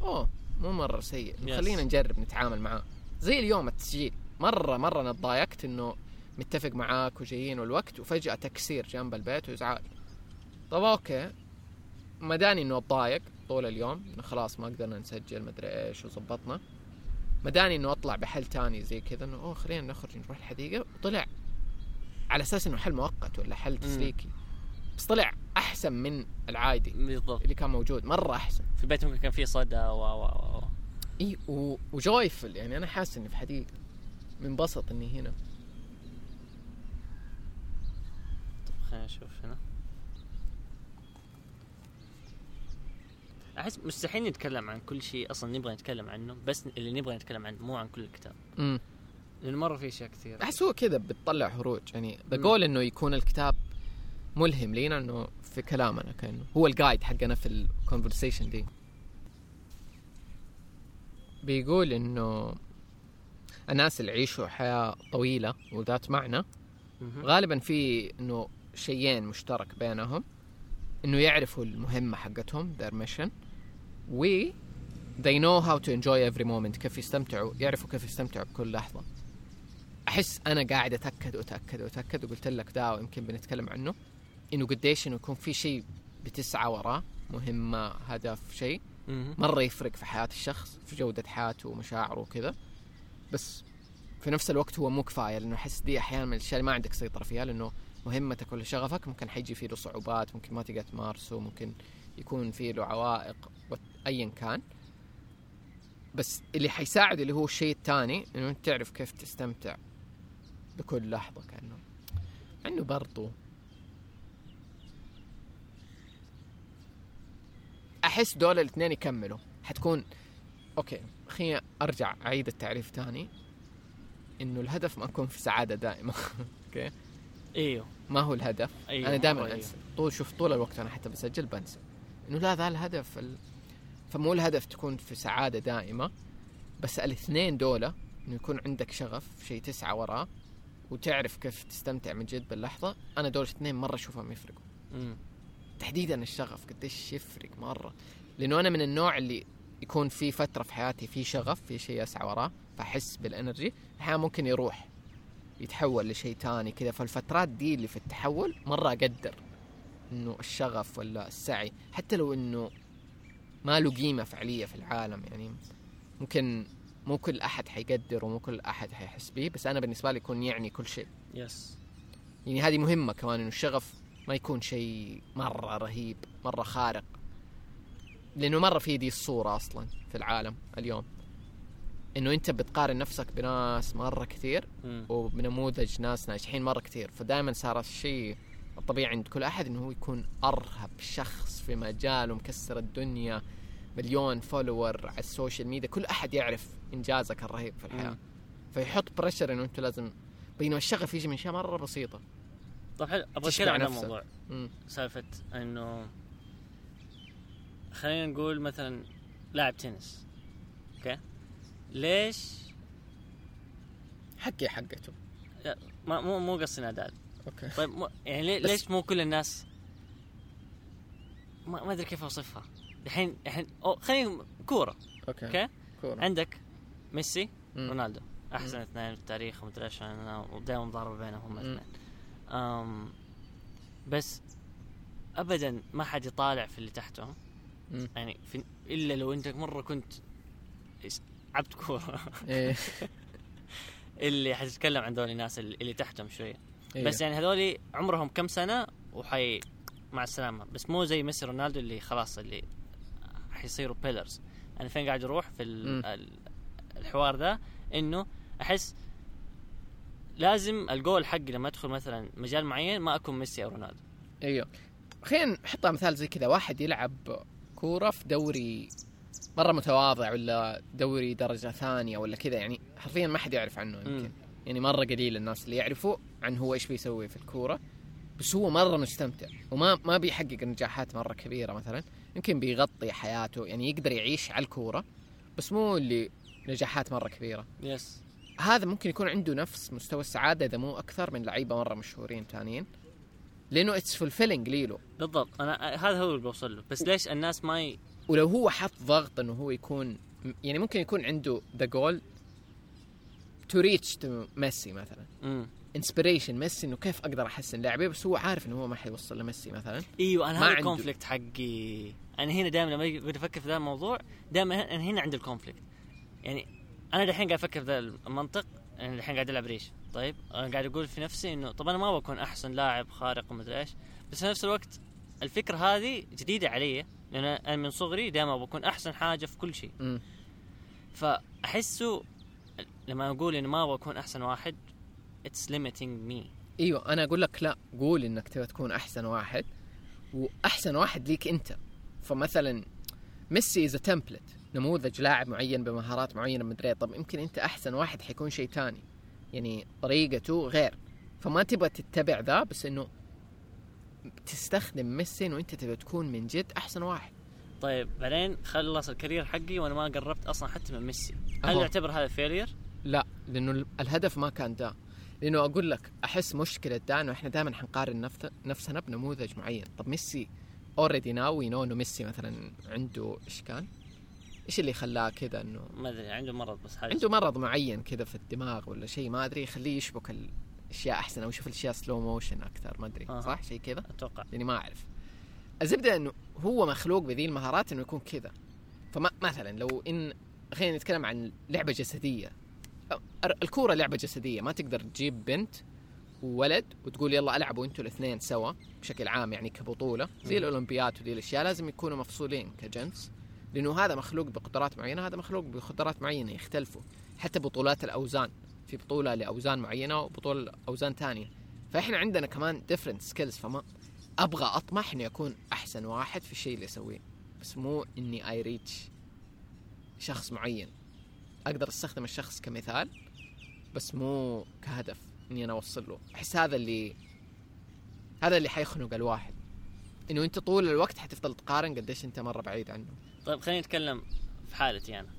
[SPEAKER 1] أوه مو مرة سيء.
[SPEAKER 2] Yes.
[SPEAKER 1] خلينا نجرب نتعامل معاه. زي اليوم التسجيل. مرة مرة أنا تضايقت إنه متفق معاك وجايين والوقت وفجأة تكسير جنب البيت وإزعاج. طب أوكي. ما داني إنه أتضايق طول اليوم إنه خلاص ما قدرنا نسجل مدري إيش وظبطنا ما داني إنه أطلع بحل تاني زي كذا إنه أوه خلينا نخرج نروح الحديقة. وطلع. على أساس إنه حل مؤقت ولا حل تسليكي. بس طلع أحسن من العادي
[SPEAKER 2] بالضبط.
[SPEAKER 1] اللي كان موجود مرة أحسن.
[SPEAKER 2] في البيت ممكن كان في صدى و و و
[SPEAKER 1] إي و- و joyful يعني أنا حاسس إني في حديقه منبسط إني هنا.
[SPEAKER 2] طب خلينا نشوف هنا. أحس مستحيل نتكلم عن كل شيء أصلا نبغى نتكلم عنه بس اللي نبغى نتكلم عنه مو عن كل الكتاب.
[SPEAKER 1] امم
[SPEAKER 2] لأنه مرة في أشياء كثير
[SPEAKER 1] أحس هو كذا بتطلع هروج يعني
[SPEAKER 2] the.
[SPEAKER 1] goal إنه يكون الكتاب ملهم لينا إنه في كلامنا كأنه هو ال guide حقنا في ال conversation دي بيقول إنه الناس اللي يعيشوا حياة طويلة وذات معنى. غالبا في إنه شيئين مشترك بينهم إنه يعرفوا المهمة حقتهم their mission و they know how to enjoy every moment كيف يستمتعوا يعرفوا كيف يستمتعوا بكل لحظة أحس أنا قاعد أتأكد وأتأكد وأتأكد وقلت لك ده ويمكن بنتكلم عنه إنه قديش إنه يكون في شيء بتسعى وراه مهمة هدف شيء. مرة يفرق في حياة الشخص في جودة حياته ومشاعره وكذا. بس في نفس الوقت هو مو كفاية لأنه أحس دي أحيانا من الأشياء اللي ما عندك سيطرة فيها لأنه مهمتك ولا شغفك ممكن حيجي فيه له صعوبات ممكن ما تقدر تمارسه ممكن يكون فيه له عوائق أيا كان. بس اللي حيساعد اللي هو الشيء الثاني إنه أنت تعرف كيف تستمتع. بكل لحظة كأنه انه برضو أحس دول الاثنين يكملوا. حتكون أوكي خليني أرجع أعيد التعريف تاني. إنه الهدف ما يكون في سعادة دائمه أوكي؟
[SPEAKER 2] إيوه.
[SPEAKER 1] ما هو الهدف؟
[SPEAKER 2] إيوه
[SPEAKER 1] أنا دائما
[SPEAKER 2] مرة
[SPEAKER 1] أنسى. طول شوف طول الوقت أنا حتى بسجل بنسى. إنه لا ذا الهدف ال... فمو الهدف تكون في سعادة دائمة بس الاثنين دولة إنه يكون عندك شغف شيء تسعى وراه وتعرف كيف تستمتع من جد باللحظة أنا دول الاثنين مرة أشوفهم يفرقوا. تحديدا الشغف قديش يفرق مرة. لأنه أنا من النوع اللي يكون في فترة في حياتي في شغف في شيء أسعى وراه فأحس بالإنرجي. أحيانا ممكن يروح يتحول لشيء تاني كذا. فالفترات دي اللي في التحول مرة أقدر إنه الشغف ولا السعي. حتى لو إنه ما له قيمة فعلية في العالم يعني ممكن مو كل أحد حيقدر ومو كل أحد حيحس به بس أنا بالنسبة لي يكون يعني كل شيء.
[SPEAKER 2] يس
[SPEAKER 1] يعني هذه مهمة كمان إنه الشغف ما يكون شيء مرة رهيب مرة خارق. لأنه مرة في دي الصورة أصلا في العالم اليوم. إنه أنت بتقارن نفسك بناس مرة كثير. وبنموذج ناس ناجحين مرة كثير. فدائما صار الشيء الطبيعي عند كل أحد إنه هو يكون أرهب شخص في مجاله مكسر الدنيا مليون follower على ال social media. كل أحد يعرف إنجازك الرهيب في الحياة.
[SPEAKER 2] مم.
[SPEAKER 1] فيحط pressure إنه انت لازم بينما الشغف يجي من اشياء مرة بسيطة.
[SPEAKER 2] طب حلو
[SPEAKER 1] أبغى
[SPEAKER 2] أتكلم عن. الموضوع. سالفة إنه خلينا نقول مثلا لاعب تنس. okay؟ ليش؟
[SPEAKER 1] حقي حقته.
[SPEAKER 2] ما مو مو قصدي نادال.
[SPEAKER 1] okay.
[SPEAKER 2] طيب مو يعني ليش مو كل الناس؟ ما ما أدري كيف أوصفها. الحين الحين خلينا كورة.
[SPEAKER 1] okay.
[SPEAKER 2] okay؟
[SPEAKER 1] كورة.
[SPEAKER 2] عندك ميسي
[SPEAKER 1] مم.
[SPEAKER 2] رونالدو أحسن
[SPEAKER 1] مم.
[SPEAKER 2] اثنين في التاريخ ومدري إيش ودائما مضاربه بينهم. الاثنين أم بس ابدا ما حد يطالع في اللي تحتهم
[SPEAKER 1] مم.
[SPEAKER 2] يعني في إلا لو أنت مرة كنت عبد كورة
[SPEAKER 1] إيه
[SPEAKER 2] اللي حتتكلم عن ذول الناس اللي تحتهم شوية
[SPEAKER 1] إيه.
[SPEAKER 2] بس يعني هذول عمرهم كم سنة وحي مع السلامة بس مو زي ميسي رونالدو اللي خلاص اللي حيصيروا بيلرز أنا فين قاعد أروح في. ال- الحوار ذا إنه أحس لازم الجول حقي لما أدخل مثلا مجال معين ما أكون ميسي أو رونالدو.
[SPEAKER 1] أيوه. خلينا نحطها مثال زي كذا واحد يلعب كورة في دوري مرة متواضع ولا دوري درجة ثانية ولا كذا يعني حرفيا ما حد يعرف عنه يمكن.
[SPEAKER 2] مم.
[SPEAKER 1] يعني مرة قليل الناس اللي يعرفوا عن هو إيش بيسوي في الكورة بس هو مرة مستمتع وما ما بيحقق نجاحات مرة كبيرة مثلا يمكن بيغطي حياته يعني يقدر يعيش على الكورة بس مو اللي نجاحات مرة كبيرة.
[SPEAKER 2] يس
[SPEAKER 1] هذا ممكن يكون عنده نفس مستوى السعادة إذا مو أكثر من لعيبة مرة مشهورين ثانيين لأنه it's fulfilling ليلو.
[SPEAKER 2] بالضبط. أنا هذا هو اللي بوصل له. بس ليش الناس ما ي...
[SPEAKER 1] ولو هو حط ضغط إنه هو يكون يعني ممكن يكون عنده the goal to reach to ميسي مثلا. inspiration ميسي إنه كيف أقدر أحسن لاعبي بس هو عارف إنه هو ما حيوصل لميسي مثلا.
[SPEAKER 2] إيوه
[SPEAKER 1] أنا
[SPEAKER 2] هذا.
[SPEAKER 1] ال
[SPEAKER 2] conflict حقي. أنا هنا دائما لما أفكر في ذا الموضوع دائما أنا هنا عندي ال conflict يعني أنا دحين قاعد أفكر في ذا المنطق أنا الحين قاعد ألعب ريشة. طيب أنا قاعد أقول في نفسي إنه طب أنا ما بكون أحسن لاعب خارق ومدري إيش بس في نفس الوقت الفكرة هذه جديدة علي لأن أنا من صغري دائما بكون أحسن حاجة في كل شيء. فأحسه لما أقول إنه ما أبغى اكون أحسن واحد it's limiting me
[SPEAKER 1] أيوه أنا أقول لك لا قول إنك تبغى تكون أحسن واحد وأحسن واحد ليك أنت. فمثلا ميسي is template نموذج لاعب معين بمهارات معينة مدري طب يمكن أنت أحسن واحد حيكون شيء تاني يعني طريقته غير فما تبغى تتبع ذا بس إنه تستخدم ميسي إنه أنت تبغى تكون من جد أحسن واحد
[SPEAKER 2] طيب بعدين خلص ال career حقي وأنا ما قربت أصلا حتى من ميسي هل
[SPEAKER 1] أهو.
[SPEAKER 2] يعتبر هذا failure؟
[SPEAKER 1] لا لأنه ال- الهدف ما كان ده لأنه أقول لك أحس مشكلة ده إنه إحنا دائما حنقارن نفسنا بنموذج معين طب ميسي already now we know إنه ميسي مثلا عنده إيش كان؟ إيش اللي خلاه كذا إنه
[SPEAKER 2] ما أدري عنده مرض بس حاجة
[SPEAKER 1] عنده مرض معين كذا في الدماغ ولا شيء ما أدري يخليه يشبك الأشياء أحسن أو يشوف الأشياء slow motion أكثر ما أدري
[SPEAKER 2] أها.
[SPEAKER 1] صح؟ شيء كذا؟
[SPEAKER 2] أتوقع.
[SPEAKER 1] يعني ما أعرف. الزبدة إنه هو مخلوق بذي المهارات إنه يكون كذا. فمثلا لو إن خلينا نتكلم عن لعبة جسدية. الكورة لعبة جسدية ما تقدر تجيب بنت وولد وتقول يلا العبوا أنتوا الاثنين سوا بشكل عام يعني كبطولة زي. الاولمبيات ودي الأشياء لازم يكونوا مفصولين كجنس. لأنه هذا مخلوق بقدرات معينة هذا مخلوق بقدرات معينة يختلفوا حتى بطولات الأوزان في بطولة لأوزان معينة وبطولة اوزان ثانية. فإحنا عندنا كمان different skills فما أبغى أطمح إني أكون أحسن واحد في الشيء اللي أسويه. بس مو إني I reach شخص معين. أقدر أستخدم الشخص كمثال بس مو كهدف إني أنا أوصل له. أحس هذا اللي هذا اللي حيخنق الواحد. إنه أنت طول الوقت حتفضل تقارن قديش أنت مرة بعيد عنه.
[SPEAKER 2] طيب خلينا نتكلم في حالتي أنا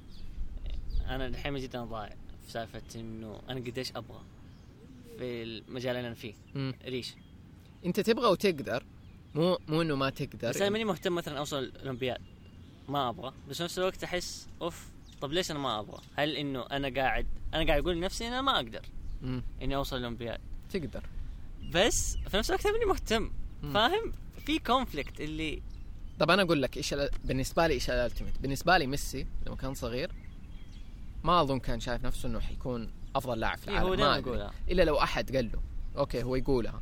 [SPEAKER 2] أنا الحين جدا ضايع في سالفة إنه أنا قديش أبغى في المجال اللي أنا فيه
[SPEAKER 1] مم.
[SPEAKER 2] ريش
[SPEAKER 1] أنت تبغى وتقدر مو مو إنه ما تقدر
[SPEAKER 2] بس أنا ماني مهتم مثلا أوصل الأولمبياد ما أبغى بس في نفس الوقت أحس أوف طب ليش أنا ما أبغى؟ هل إنه أنا قاعد أنا قاعد أقول لنفسي أنا ما أقدر
[SPEAKER 1] مم.
[SPEAKER 2] إني أوصل الأولمبياد
[SPEAKER 1] تقدر
[SPEAKER 2] بس في نفس الوقت ماني مهتم
[SPEAKER 1] مم.
[SPEAKER 2] فاهم؟ في conflict اللي
[SPEAKER 1] طب أنا أقول لك إيش ال- بالنسبة لي إيش ال ultimate بالنسبة لي ميسي لما كان صغير ما أظن كان شايف نفسه إنه حيكون أفضل لاعب في
[SPEAKER 2] إيه،
[SPEAKER 1] العالم
[SPEAKER 2] هو
[SPEAKER 1] ما.
[SPEAKER 2] يقولها.
[SPEAKER 1] إلا لو أحد قال له. okay هو يقولها.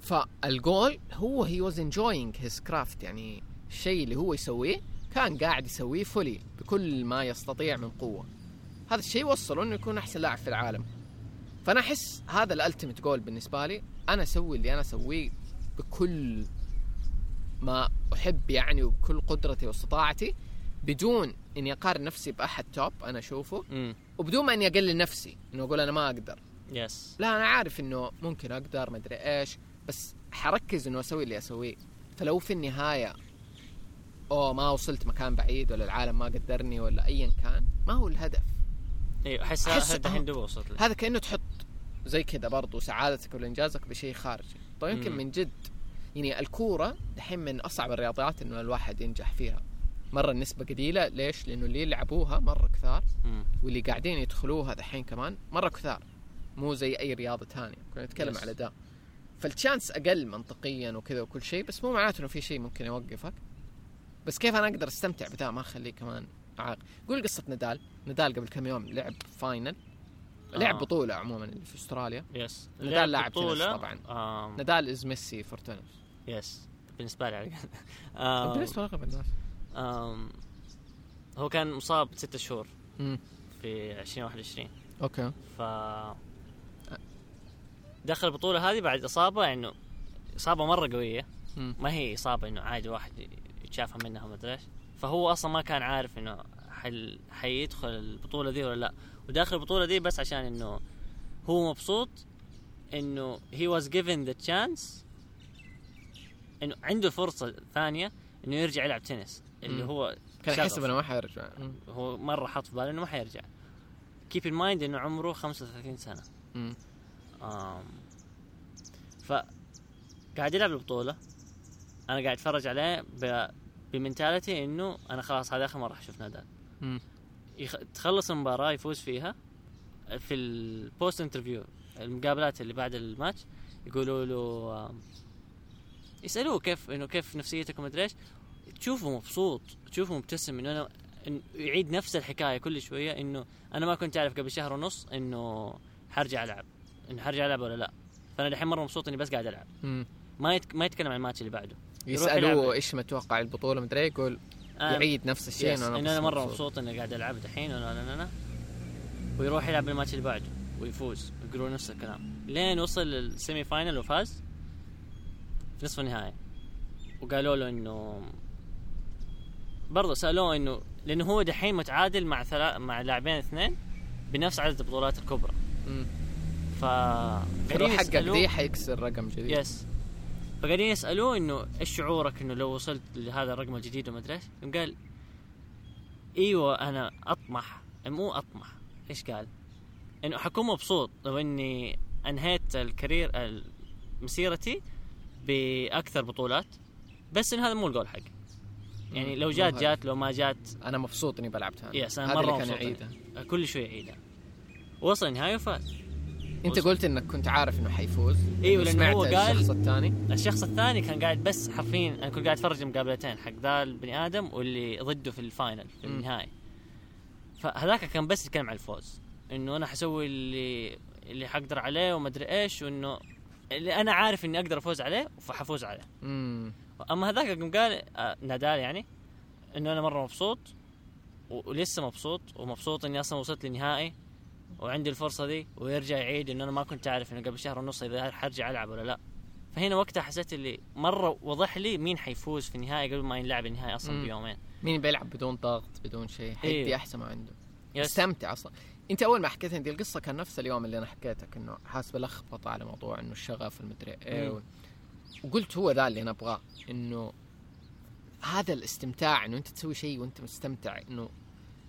[SPEAKER 1] فالجول هو he was enjoying his craft يعني الشيء اللي هو يسويه كان قاعد يسويه fully بكل ما يستطيع من قوة. هذا الشيء وصله إنه يكون أحسن لاعب في العالم. فأنا أحس هذا ال ultimate goal بالنسبة لي. أنا أسوي اللي أنا أسويه بكل ما أحب يعني وبكل قدرتي واستطاعتي بدون إني أقارن نفسي بأحد top أنا
[SPEAKER 2] أشوفه
[SPEAKER 1] وبدون ما إني أقلل نفسي إنه أقول أنا ما أقدر.
[SPEAKER 2] yes
[SPEAKER 1] لا أنا عارف إنه ممكن أقدر ما أدري إيش بس حركز إنه أسوي اللي أسويه. فلو في النهاية أوه ما وصلت مكان بعيد ولا العالم ما قدرني ولا ايا كان ما هو الهدف.
[SPEAKER 2] أيوه أحس
[SPEAKER 1] أحس-
[SPEAKER 2] هذا الحين دوب وصلت
[SPEAKER 1] هذا كأنه تحط زي كذا برضو سعادتك ولا انجازك بشيء خارجي. طيب يمكن. من جد يعني الكورة دحين من أصعب الرياضات إنه الواحد ينجح فيها. مرة النسبة قليلة ليش؟ لأنه اللي يلعبوها مرة كثار. واللي قاعدين يدخلوها دحين كمان مرة كثار مو زي أي رياضة ثانية. كنا نتكلم. على ده. فال chance أقل منطقيا وكذا وكل شيء بس مو معناته إنه في شيء ممكن يوقفك. بس كيف أنا أقدر أستمتع بذا ما أخليه كمان عائق. قول قصة نادال. نادال قبل كم يوم لعب final لعب
[SPEAKER 2] آه.
[SPEAKER 1] بطولة عموما اللي في أستراليا.
[SPEAKER 2] yes
[SPEAKER 1] نادال لاعب
[SPEAKER 2] بطولة،
[SPEAKER 1] طبعاً.
[SPEAKER 2] آم،
[SPEAKER 1] نادال is ميسي for tennis
[SPEAKER 2] yes بالنسبة لي على
[SPEAKER 1] بالنسبة لاغلب الناس؟
[SPEAKER 2] هو كان مصاب ست شهور. في 2021
[SPEAKER 1] أوكي.
[SPEAKER 2] ف دخل البطولة هذه بعد إصابة إنه إصابة مرة قوية.
[SPEAKER 1] مم.
[SPEAKER 2] ما هي إصابة إنه عادي واحد يتشافى منها ما أدري إيش. فهو أصلا ما كان عارف إنه حل حيدخل البطولة دي ولا لا. وداخل البطولة دي بس عشان إنه هو مبسوط إنه he was given the chance إنه عنده فرصة ثانية إنه يرجع يلعب تنس اللي. هو
[SPEAKER 1] كان. يحسب إنه ما حيرجع.
[SPEAKER 2] هو مرة حط في باله إنه ما حيرجع keep in mind إنه عمره 35 سنة
[SPEAKER 1] مم.
[SPEAKER 2] آم ف قاعد يلعب البطولة أنا قاعد أتفرج عليه ب... ب mentality إنه أنا خلاص هذا آخر مرة أشوف نادال. يخ... تخلص المباراة يفوز فيها في ال post interview المقابلات اللي بعد الماتش يقولوا له آم، يسألوه كيف إنه كيف نفسيتك وما أدري إيش. تشوفه مبسوط تشوفه مبتسم أنا إنه يعيد نفس الحكاية كل شوية إنه أنا ما كنت أعرف قبل شهر ونص إنه حرجع ألعب. انه حرجع ألعب ولا لا. فأنا الحين مرة مبسوط إني بس قاعد
[SPEAKER 1] ألعب.
[SPEAKER 2] ما يتك... ما يتكلم عن الماتش اللي بعده.
[SPEAKER 1] يسألوه إيش متوقع البطولة مدري يقول يعيد نفس الشيء إنه أنا
[SPEAKER 2] مرة مبسوط. إني قاعد ألعب دحين لا لا لا ويروح يلعب الماتش اللي بعده ويفوز. يقولوا نفس الكلام. لين وصل ال semi final وفاز. في نصف النهائي وقالوا له إنه برضه سألوه إنه لأنه هو دحين متعادل مع ثلاث مع لاعبين اثنين بنفس عدد البطولات الكبرى.
[SPEAKER 1] مم.
[SPEAKER 2] ف
[SPEAKER 1] حقق
[SPEAKER 2] يسألوه-
[SPEAKER 1] ذي حيكسر رقم جديد.
[SPEAKER 2] يس فقاعدين يسألوه إنه إيش شعورك إنه لو وصلت لهذا الرقم الجديد وما أدري إيش؟ قال إيوه أنا أطمح. مو أطمح. إيش قال؟ إنه حكون مبسوط لو إني أنهيت ال career ال- مسيرتي بأكثر بطولات بس إن هذا مو الجول حقي يعني. لو جات. جات لو ما جات.
[SPEAKER 1] أنا مبسوط إني بلعب ثاني yes
[SPEAKER 2] أنا
[SPEAKER 1] مرة كان
[SPEAKER 2] مبسوط.
[SPEAKER 1] يعيده.
[SPEAKER 2] كل شوي يعيدها وصل النهاية وفاز.
[SPEAKER 1] أنت
[SPEAKER 2] وصل.
[SPEAKER 1] قلت إنك كنت عارف إنه حيفوز.
[SPEAKER 2] إيوه
[SPEAKER 1] لأنه
[SPEAKER 2] هو قال
[SPEAKER 1] الشخص الثاني.
[SPEAKER 2] الشخص الثاني كان قاعد بس حرفيا أنا كنت قاعد أتفرج المقابلتين حق ذا البني آدم واللي ضده في ال final
[SPEAKER 1] في.
[SPEAKER 2] النهائي فهذاك كان بس يتكلم عن الفوز. إنه أنا حسوي اللي اللي حقدر عليه وما أدري إيش وإنه اللي أنا عارف إني أقدر أفوز عليه فحفوز عليه.
[SPEAKER 1] امم
[SPEAKER 2] أما هذاك قام قال آه نادال يعني إنه أنا مرة مبسوط ولسه مبسوط ومبسوط إني أصلا وصلت للنهائي وعندي الفرصة دي ويرجع يعيد إنه أنا ما كنت عارف إنه قبل شهر ونص إذا حرجع ألعب ولا لا. فهنا وقتها حسيت اللي مرة وضح لي مين حيفوز في النهائي قبل ما ينلعب النهائي أصلا
[SPEAKER 1] مم.
[SPEAKER 2] بيومين.
[SPEAKER 1] مين بيلعب بدون ضغط بدون شيء حيدي
[SPEAKER 2] إيه.
[SPEAKER 1] أحسن ما عنده.
[SPEAKER 2] yes.
[SPEAKER 1] استمتع أصلا. انت اول ما حكيت عندي القصة كان نفس اليوم اللي أنا حكيتك انه حاسس بلخبطه على موضوع انه الشغف المدري
[SPEAKER 2] إيه.
[SPEAKER 1] و... وقلت هو ذا اللي أنا ابغاه انه هذا الاستمتاع انه انت تسوي شيء وانت مستمتع انه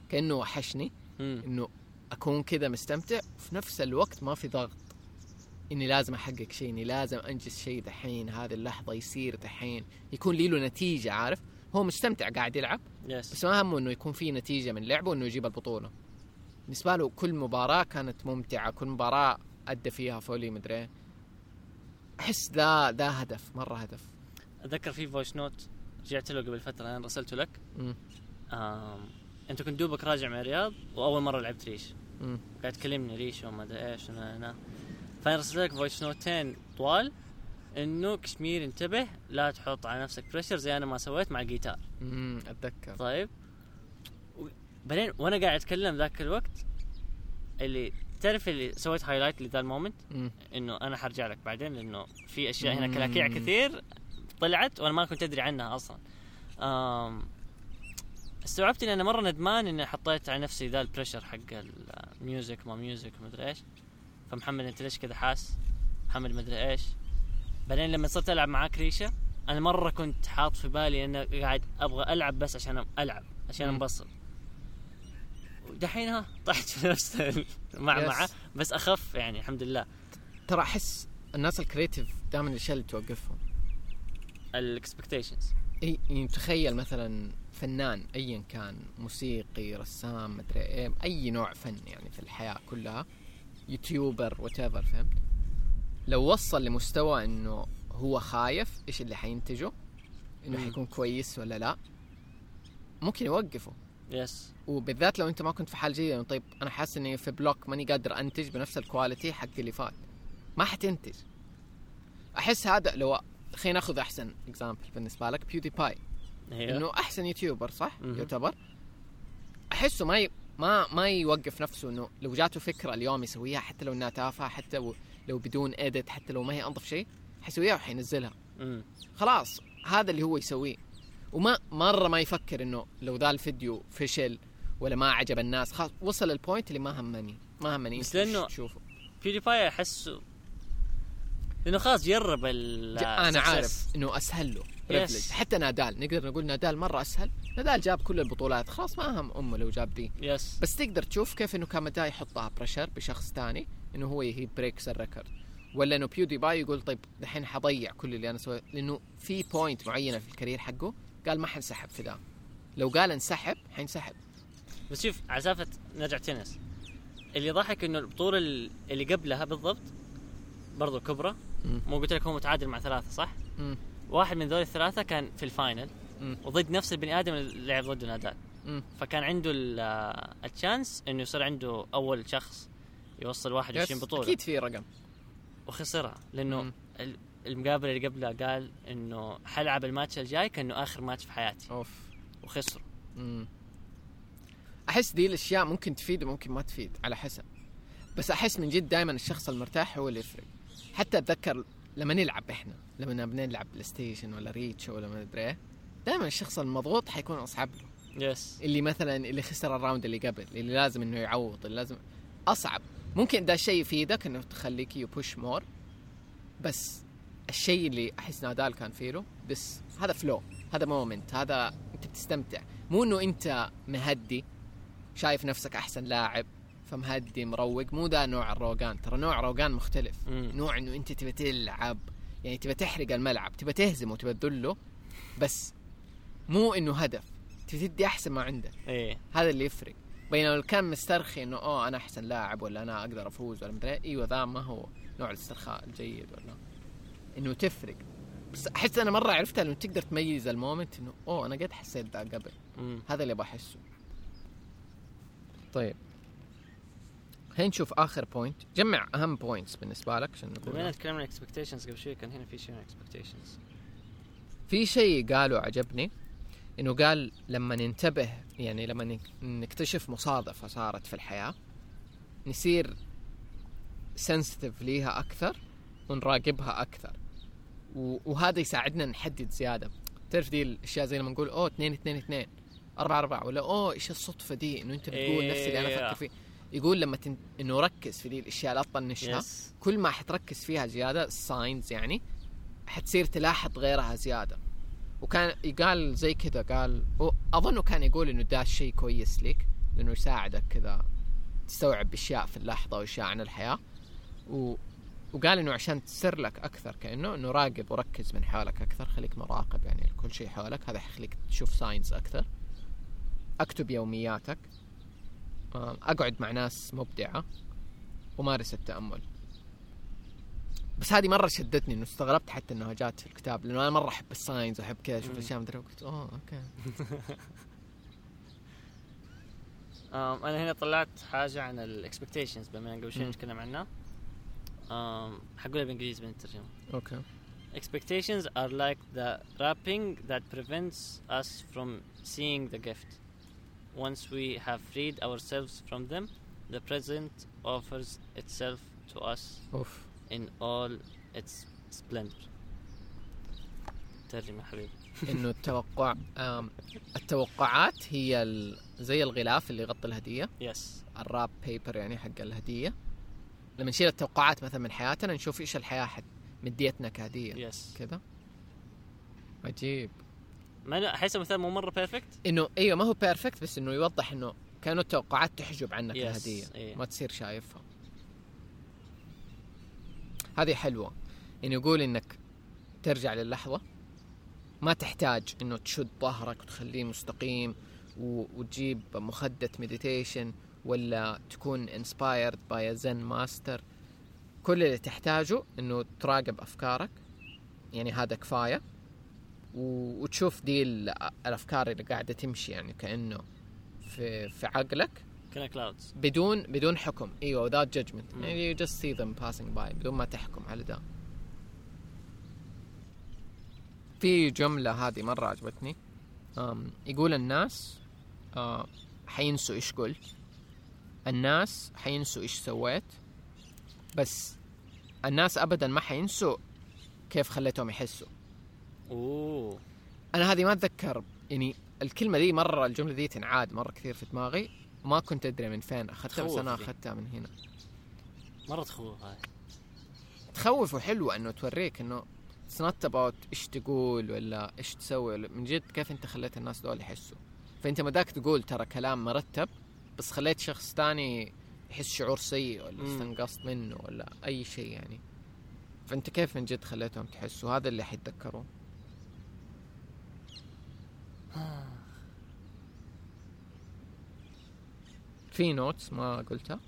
[SPEAKER 1] كأنه وحشني. انه اكون كذا مستمتع وفي نفس الوقت ما في ضغط اني لازم احقق شيء اني لازم انجز شيء دحين هذه اللحظة يصير دحين يكون لي له نتيجة عارف هو مستمتع قاعد يلعب
[SPEAKER 2] yes
[SPEAKER 1] بس ما همه إنه يكون في نتيجة من لعبه إنه يجيب البطولة بالنسبة له كل مباراة كانت ممتعة كل مباراة أدى فيها fully مدري إيه. أحس ذا ذا هدف مرة هدف
[SPEAKER 2] أتذكر في voice note رجعت له قبل فترة أنا رسلته لك. آم. أنت كنت دوبك راجع من الرياض وأول مرة لعبت ريش. قاعد تكلمني ريش وما أدري إيش أنا انا فأنا رسلت لك voice note ين طوال إنه كشمير انتبه لا تحط على نفسك pressure زي أنا ما سويت مع الجيتار
[SPEAKER 1] مم. أتذكر
[SPEAKER 2] طيب بعدين وأنا قاعد أتكلم ذاك الوقت اللي تعرف اللي سويت highlight لذا ال
[SPEAKER 1] moment.
[SPEAKER 2] إنه أنا حرجع لك بعدين لأنه في أشياء هنا. كلاكيع كثير طلعت وأنا ما كنت أدري عنها أصلا آم استوعبت اني أنا مرة ندمان إني حطيت على نفسي ذا ال pressure حق ال music ما music ما أدري إيش فمحمد أنت ليش كذا حاس محمد ما أدري إيش بعدين لما صرت ألعب معاك ريشة أنا مرة كنت حاط في بالي اني قاعد أبغى ألعب بس عشان ألعب عشان. أنبسط ودحين ها طحت في نفس المعمعة
[SPEAKER 1] yes.
[SPEAKER 2] بس أخف يعني الحمد لله.
[SPEAKER 1] ترى أحس الناس ال creative دائما الأشياء اللي توقفهم.
[SPEAKER 2] ال
[SPEAKER 1] expectations إي يعني تخيل مثلا فنان ايا كان موسيقي رسام مدري إيه أي نوع فن يعني في الحياة كلها YouTuber whatever فهمت؟ لو وصل لمستوى إنه هو خايف إيش اللي حينتجه
[SPEAKER 2] إنه.
[SPEAKER 1] حيكون كويس ولا لا ممكن يوقفه.
[SPEAKER 2] yes
[SPEAKER 1] وبالذات لو انت ما كنت في حال جيدة يعني طيب أنا حاسس إني في block ماني قادر أنتج بنفس ال quality حق اللي فات. ما حتنتج. أحس هذا لو خلينا ناخذ أحسن example بالنسبة لك
[SPEAKER 2] PewDiePie
[SPEAKER 1] إنه أحسن YouTuber صح؟
[SPEAKER 2] مهم.
[SPEAKER 1] يعتبر. أحسه ما ي... ما ما يوقف نفسه إنه لو جاته فكرة اليوم يسويها حتى لو إنها تافهة حتى لو, لو بدون edit حتى لو ما هي أنظف شيء حيسويها وحينزلها.
[SPEAKER 2] مم.
[SPEAKER 1] خلاص هذا اللي هو يسويه. وما مرة ما يفكر إنه لو ذا الفيديو فشل ولا ما عجب الناس خلاص وصل ال point اللي ما همني ما همني
[SPEAKER 2] بس
[SPEAKER 1] إيش تشوفه.
[SPEAKER 2] PewDiePie أحسه لأنه خلاص جرب ال أنا.
[SPEAKER 1] عارف إنه أسهل له
[SPEAKER 2] Yes.
[SPEAKER 1] حتى نادال نقدر نقول نادال مرة أسهل. نادال جاب كل البطولات خلاص ما همه لو جاب دي.
[SPEAKER 2] yes
[SPEAKER 1] بس تقدر تشوف كيف إنه كان مداه يحطها pressure بشخص ثاني إنه هو he breaks the record. ولا إنه PewDiePie يقول طيب دحين حضيع كل اللي أنا سويته لأنه في point معينة في ال career حقه قال ما حنسحب في ذا لو قال انسحب حينسحب
[SPEAKER 2] بس شوف سالفة نرجع تنس اللي ضحك إنه البطولة ال- اللي قبلها بالضبط برضو كبرى. مو قلت لك هو متعادل مع ثلاثة صح؟
[SPEAKER 1] مم.
[SPEAKER 2] واحد من ذول الثلاثة كان في ال final
[SPEAKER 1] مم.
[SPEAKER 2] وضد نفس البني آدم اللي لعب ضده نادال. فكان عنده ال- آه، ال chance إنه يصير عنده أول شخص يوصل 21
[SPEAKER 1] yes،
[SPEAKER 2] بطولة
[SPEAKER 1] أكيد في رقم
[SPEAKER 2] وخسرها لأنه المقابلة اللي قبلها قال إنه حلعب الماتش الجاي كأنه آخر ماتش في حياتي.
[SPEAKER 1] أوف.
[SPEAKER 2] وخسره
[SPEAKER 1] مم. أحس دي الأشياء ممكن تفيد وممكن ما تفيد على حسب. بس أحس من جد دائما الشخص المرتاح هو اللي يفرق. حتى أتذكر لما نلعب إحنا لما بنلعب PlayStation ولا ريشة ولا ما أدري إيه دائما الشخص المضغوط حيكون أصعب له.
[SPEAKER 2] yes
[SPEAKER 1] اللي مثلا اللي خسر ال round اللي قبل اللي لازم إنه يعوض اللي لازم أصعب. ممكن ده الشيء يفيدك إنه تخليك you push more بس الشيء اللي أحس نادال كان فيه له بس هذا فلو هذا moment هذا أنت بتستمتع. مو إنه أنت مهدي شايف نفسك أحسن لاعب فمهدي مروق مو ده نوع الروقان. ترى نوع روقان مختلف.
[SPEAKER 2] مم.
[SPEAKER 1] نوع إنه أنت تبى تلعب يعني تبى تحرق الملعب تبى تهزمه تبى تذله بس مو إنه هدف. تبى تدي أحسن ما عندك.
[SPEAKER 2] إيه.
[SPEAKER 1] هذا اللي يفرق. بينما لو كان مسترخي إنه أوه أنا أحسن لاعب ولا أنا أقدر أفوز ولا مدري إيه، أيوه ذا ما هو نوع الاسترخاء الجيد ولا إنه تفرق. بس أحس أنا مرة عرفتها إنه تقدر تميز ال moment إنه أوه أنا قد حسيت ذا قبل.
[SPEAKER 2] مم.
[SPEAKER 1] هذا اللي بحسه طيب. هين نشوف آخر point جمع أهم points بالنسبة لك عشان
[SPEAKER 2] بما
[SPEAKER 1] نقول
[SPEAKER 2] تكلمنا عن expectations قبل شوي كان هنا في شيء من expectations
[SPEAKER 1] في شيء قاله عجبني. إنه قال لما ننتبه يعني لما نك- نكتشف مصادفة صارت في الحياة نصير sensitive ليها أكثر ونراقبها أكثر. وهذا يساعدنا نحدد زيادة. تعرف دي الأشياء زي لما نقول أوه 2 2 2 4 4 ولا أوه إيش الصدفة دي إنه أنت بتقول نفس اللي أنا
[SPEAKER 2] إيه.
[SPEAKER 1] أفكر فيه. يقول لما تن... إنه ركز في دي الأشياء لا تطنشها.
[SPEAKER 2] yes
[SPEAKER 1] كل ما حتركز فيها زيادة ال signs يعني حتصير تلاحظ غيرها زيادة. وكان قال زي كذا قال أظنه كان يقول إنه ده شيء كويس لك لأنه يساعدك كذا تستوعب أشياء في اللحظة وأشياء عن الحياة. و... وقال إنه عشان تصير لك أكثر كأنه إنه راقب وركز من حولك أكثر خليك مراقب يعني لكل شيء حولك. هذا يخليك تشوف signs أكثر. أكتب يومياتك. أقعد مع ناس مبدعة ومارس التأمل. بس هذه مرة شدتني إنه استغربت حتى إنها جات في الكتاب لأنه أنا مرة أحب ال signs وأحب كذا
[SPEAKER 2] أشوف.
[SPEAKER 1] اشياء مدري قلت أوه
[SPEAKER 2] okay. أنا هنا طلعت حاجة عن الاكسبكتيشنز بما ان قبل شوي. نتكلم عنها. حقولها بالانجليزي بالترجمه
[SPEAKER 1] أوكي
[SPEAKER 2] Expectations are like the wrapping that prevents us from seeing the gift. Once we have freed ourselves from them, the present offers itself to us
[SPEAKER 1] اوف
[SPEAKER 2] in all its splendor. ترجمة حبيبي.
[SPEAKER 1] انه التوقع التوقعات هي. زي الغلاف اللي يغطي الهديه
[SPEAKER 2] yes
[SPEAKER 1] ال wrap paper يعني حق الهديه لما نشيل التوقعات مثلا من حياتنا نشوف إيش الحياة حد مديتنا كهديه
[SPEAKER 2] yes
[SPEAKER 1] كذا. عجيب.
[SPEAKER 2] ما احس المثال مو مرة perfect.
[SPEAKER 1] إنه إيوه ما هو perfect بس إنه يوضح إنه كانوا التوقعات تحجب عنك
[SPEAKER 2] Yes،
[SPEAKER 1] الهديه
[SPEAKER 2] إيه.
[SPEAKER 1] ما تصير شايفها. هذه حلوة. انه يقول إنك ترجع للحظة. ما تحتاج إنه تشد ظهرك وتخليه مستقيم. وتجيب مخدة meditation ولا تكون inspired by zen master كل اللي تحتاجه إنه تراقب أفكارك. يعني هذا كفاية. وتشوف دي ال- الأفكار اللي قاعدة تمشي. يعني كأنه في في عقلك.
[SPEAKER 2] كأنها clouds.
[SPEAKER 1] بدون بدون حكم. إيوه without judgment. يعني you just see them passing by بدون ما تحكم على ده. في جملة هذه مرة عجبتني. يقول الناس آه، حينسوا إيش قلت. الناس حينسوا إيش سويت بس الناس ابدا ما حينسوا كيف خليتهم يحسوا.
[SPEAKER 2] أوه.
[SPEAKER 1] أنا هذه ما أتذكر يعني الكلمة دي مرة الجملة دي تنعاد مرة كثير في دماغي. ما كنت أدري من فين أخذتها بس
[SPEAKER 2] أنا.
[SPEAKER 1] أخذتها من هنا.
[SPEAKER 2] مرة تخوف هاي.
[SPEAKER 1] تخوف وحلوة إنه توريك إنه it's not about إيش تقول ولا إيش تسوي ولا من جد كيف أنت خليت الناس دول يحسوا. فأنت مداك تقول ترى كلام مرتب بس خليت شخص تاني يحس شعور سيء ولا. استنقصت منه ولا أي شيء يعني. فأنت كيف من جد خليتهم تحسوا؟ هذا اللي حيتذكروه في notes ما قلتها؟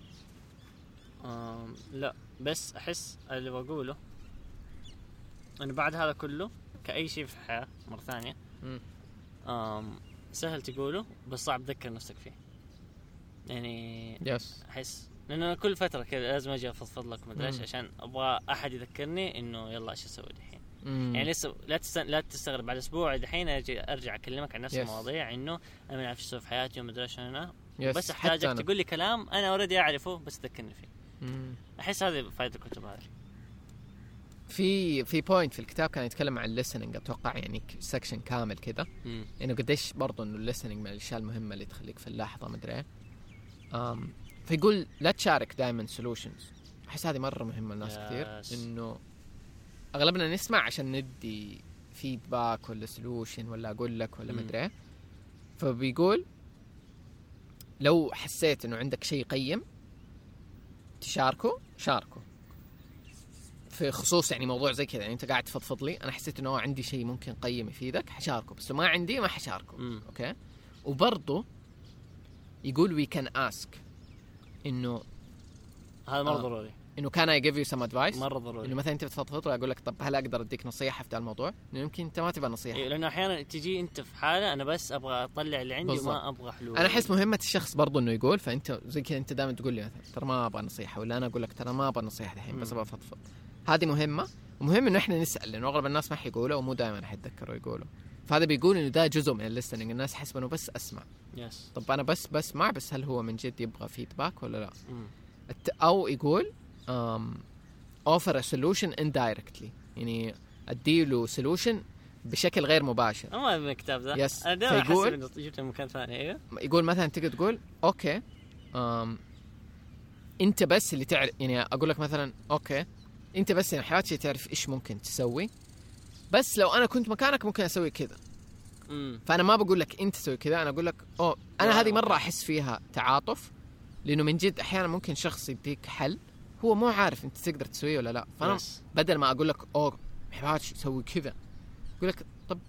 [SPEAKER 2] آم لا بس أحس اللي بقوله انه بعد هذا كله كأي شيء في الحياة مرة
[SPEAKER 1] ثانية.
[SPEAKER 2] آم سهل تقوله بس صعب تذكر نفسك فيه. يعني
[SPEAKER 1] يس
[SPEAKER 2] أحس لأنه كل فترة كذا لازم أجي أفضفض لك مدري
[SPEAKER 1] إيش.
[SPEAKER 2] عشان أبغى أحد يذكرني إنه يلا إيش أسوي دحين. يعني لسه لا تست... لا تستغرب بعد أسبوع دحين أجي أرجع أكلمك عن نفس
[SPEAKER 1] Yes.
[SPEAKER 2] المواضيع إنه أنا ما أعرف إيش أسوي في حياتي وما أدري إيش
[SPEAKER 1] أنا
[SPEAKER 2] بس
[SPEAKER 1] أحتاجك.
[SPEAKER 2] تقول لي كلام أنا already أعرفه بس تذكرني فيه
[SPEAKER 1] مم.
[SPEAKER 2] أحس هذه فائده الكتب هذه
[SPEAKER 1] في في point في الكتاب كان يتكلم عن ال listening أتوقع يعني section كامل كذا إنه قديش برضو إنه ال listening من الأشياء المهمة اللي تخليك في اللحظة مدري إيه أم، فيقول لا تشارك دائما solutions أحس هذه مرة مهمة لناس كثير. إنه أغلبنا نسمع عشان ندي feedback ولا solution ولا أقول لك ولا. مدري إيه. فبيقول لو حسيت إنه عندك شيء قيم تشاركه شاركه. في خصوص يعني موضوع زي كذا يعني أنت قاعد تفضفض لي أنا حسيت إنه عندي شيء ممكن قيم يفيدك حشاركه. بس لو ما عندي ما حشاركه.
[SPEAKER 2] امم
[SPEAKER 1] okay؟ وبرضه يقول we can ask إنه
[SPEAKER 2] هذا مرة
[SPEAKER 1] آه.
[SPEAKER 2] ضروري
[SPEAKER 1] إنه can I give you some advice
[SPEAKER 2] مرة ضروري
[SPEAKER 1] إنه مثلا أنت بتفضفض واقول لك طب هل أقدر أديك نصيحة في ذا الموضوع؟ لأنه يمكن أنت ما تبغى نصيحة
[SPEAKER 2] إيه، لأنه أحيانا تجي أنت في حالة أنا بس أبغى أطلع اللي عندي
[SPEAKER 1] بالضبط.
[SPEAKER 2] وما أبغى حلول
[SPEAKER 1] أنا أحس مهمة الشخص برضه إنه يقول فأنت زي كذا أنت دائما تقول لي مثلا ترى ما أبغى نصيحة ولا أنا أقول لك ترى ما أبغى نصيحة الحين بس. أبغى أفضفض هذه مهمة ومهم إنه إحنا نسأل لأنه أغلب الناس ما حيقولوا ومو دائما حيتذكروا يقولوا فهذا بيقول إنه ده جزء من ال listening الناس تحسب إنه بس أسمع.
[SPEAKER 2] yes
[SPEAKER 1] طب أنا بس بسمع بس هل هو من جد يبغى feedback ولا لا. الت- أو يقول um, offer a solution indirectly. يعني اديله solution بشكل غير مباشر.
[SPEAKER 2] ما من الكتاب ذا
[SPEAKER 1] yes.
[SPEAKER 2] أنا دائما
[SPEAKER 1] فيقول-
[SPEAKER 2] جبته من مكان ثاني أيوه.
[SPEAKER 1] يقول مثلا تقدر تقول okay um, أنت بس اللي تعرف يعني أقول لك مثلا okay أنت بس يعني حياتي تعرف إيش ممكن تسوي. بس لو أنا كنت مكانك ممكن أسوي كذا. فأنا ما بقول لك أنت تسوي كذا أنا أقول لك أوه
[SPEAKER 2] أنا
[SPEAKER 1] هذه. مرة أحس فيها تعاطف لأنه من جد أحيانا ممكن شخص يديك حل هو مو عارف أنت تقدر تسويه ولا لا. فأنا
[SPEAKER 2] يس.
[SPEAKER 1] بدل ما أقول لك أوه حباتش سوي كذا أقول لك طب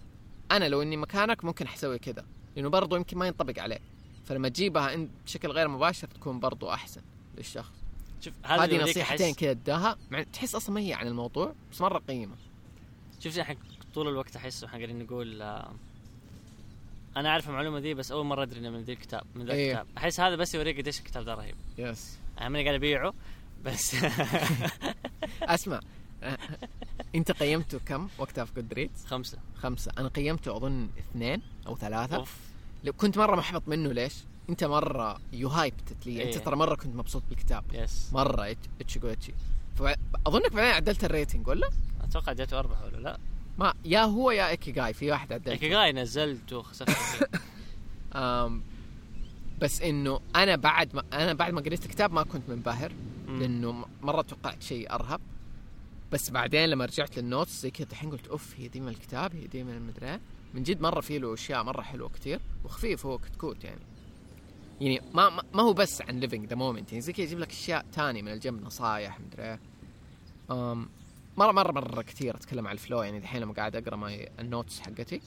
[SPEAKER 1] أنا لو إني مكانك ممكن حسوي كذا لأنه برضو يمكن ما ينطبق عليه. فلما تجيبها انت بشكل غير مباشر تكون برضو أحسن للشخص.
[SPEAKER 2] شوف
[SPEAKER 1] هذه نصيحتين كذا اداها تحس أصلا ما هي عن الموضوع بس مرة قيمة.
[SPEAKER 2] شوف إحنا طول الوقت أحس إحنا قاعدين نقول آه، أنا أعرف المعلومة دي بس أول مرة أدري إنه من ذي الكتاب من ذا
[SPEAKER 1] إيه.
[SPEAKER 2] الكتاب. أحس هذا بس يوريك قديش الكتاب ده رهيب.
[SPEAKER 1] yes
[SPEAKER 2] أنا ماني قاعد أبيعه بس
[SPEAKER 1] أسمع أه، أنت قيمته كم وقتها في Goodreads؟
[SPEAKER 2] خمسة.
[SPEAKER 1] خمسة. أنا قيمته أظن اثنين أو ثلاثة.
[SPEAKER 2] أوف.
[SPEAKER 1] لو كنت مرة محبط منه ليش؟ أنت مرة you hyped it لي. أنت
[SPEAKER 2] إيه.
[SPEAKER 1] ترى مرة كنت مبسوط بالكتاب.
[SPEAKER 2] yes
[SPEAKER 1] مرة إتش- اتشيجو اتشي فأظنك بعدين عدلت ال rating ولا؟
[SPEAKER 2] أتوقع جاته أربعة ولا لا
[SPEAKER 1] ما يا هو يا إيكيغاي في واحد عدلت
[SPEAKER 2] إيكيغاي نزلت وخسفت فيه.
[SPEAKER 1] أم بس إنه أنا بعد ما أنا بعد ما قريت الكتاب ما كنت منبهر
[SPEAKER 2] مم.
[SPEAKER 1] لأنه م- مرة توقعت شيء أرهب بس بعدين لما رجعت لل notes زي كذا الحين قلت أوف هي دي من الكتاب هي دي من المدري إيه. من جد مرة في له أشياء مرة حلوة كتير وخفيف هو كتكوت يعني يعني ما ما- هو بس عن living the moment يعني زي كذا يجيب لك أشياء تانية من الجنب نصايح مدري أم، مره مره مرة كثير أتكلم عن ال flow يعني الحين لما قاعد أقرأ my ال notes حقتي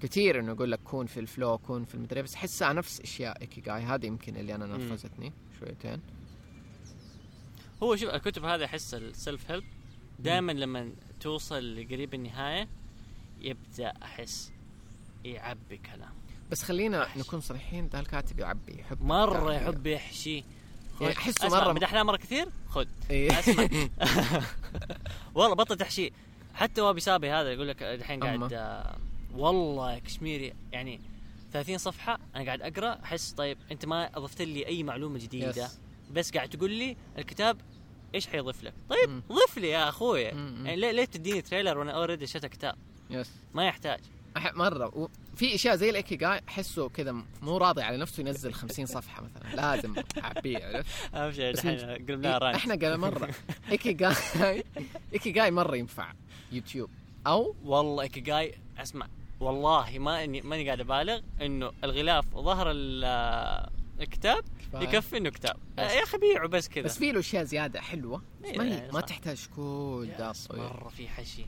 [SPEAKER 1] كثير إنه يقول لك كون في ال flow كون في المدري إيه، بس احسها نفس أشياء ايكيغاي هذه يمكن اللي
[SPEAKER 2] أنا.
[SPEAKER 1] نرفزتني شويتين.
[SPEAKER 2] هو شوف الكتب هذه أحس ال self help دائما لما توصل لقريب النهاية يبدأ أحس يعبي كلام.
[SPEAKER 1] بس خلينا نكون صريحين ذا الكاتب يعبي يحب مرة.
[SPEAKER 2] يحب يحشي.
[SPEAKER 1] احسه مرة.
[SPEAKER 2] مدحناه مرة كثير؟ خذ.
[SPEAKER 1] إيه.
[SPEAKER 2] أسمع. والله بطل تحشي. حتى وابي سابي هذا يقول لك الحين قاعد. آه والله يا كشميري يعني 30 صفحة أنا قاعد أقرأ أحس طيب أنت ما أضفت لي أي معلومة جديدة.
[SPEAKER 1] yes.
[SPEAKER 2] بس قاعد تقول لي الكتاب إيش حيضيف لك؟ طيب. ضيف لي يا
[SPEAKER 1] أخوي.
[SPEAKER 2] يعني ليه, ليه تديني trailer وأنا already شفت كتاب؟
[SPEAKER 1] yes.
[SPEAKER 2] ما يحتاج.
[SPEAKER 1] أح- مرة. و- في أشياء زي الإيكيغاي أحسه كذا مو راضي على نفسه ينزل 50 صفحة مثلا. لازم اعبيه عرفت
[SPEAKER 2] أهم شيء الحين
[SPEAKER 1] من-
[SPEAKER 2] قلبناها راني
[SPEAKER 1] إحنا قال مرة. إيكيغاي إيكيغاي مرة ينفع. يوتيوب. أو
[SPEAKER 2] والله إيكيغاي أسمع والله ما اني ماني قاعد أبالغ إنه الغلاف وظهر ال- الكتاب. يكفي إنه كتاب. يا أخي بيعه بس كذا.
[SPEAKER 1] بس في له أشياء زيادة حلوة.
[SPEAKER 2] إيه،
[SPEAKER 1] ما هي ما. تحتاج كل ده.
[SPEAKER 2] مرة في حشي.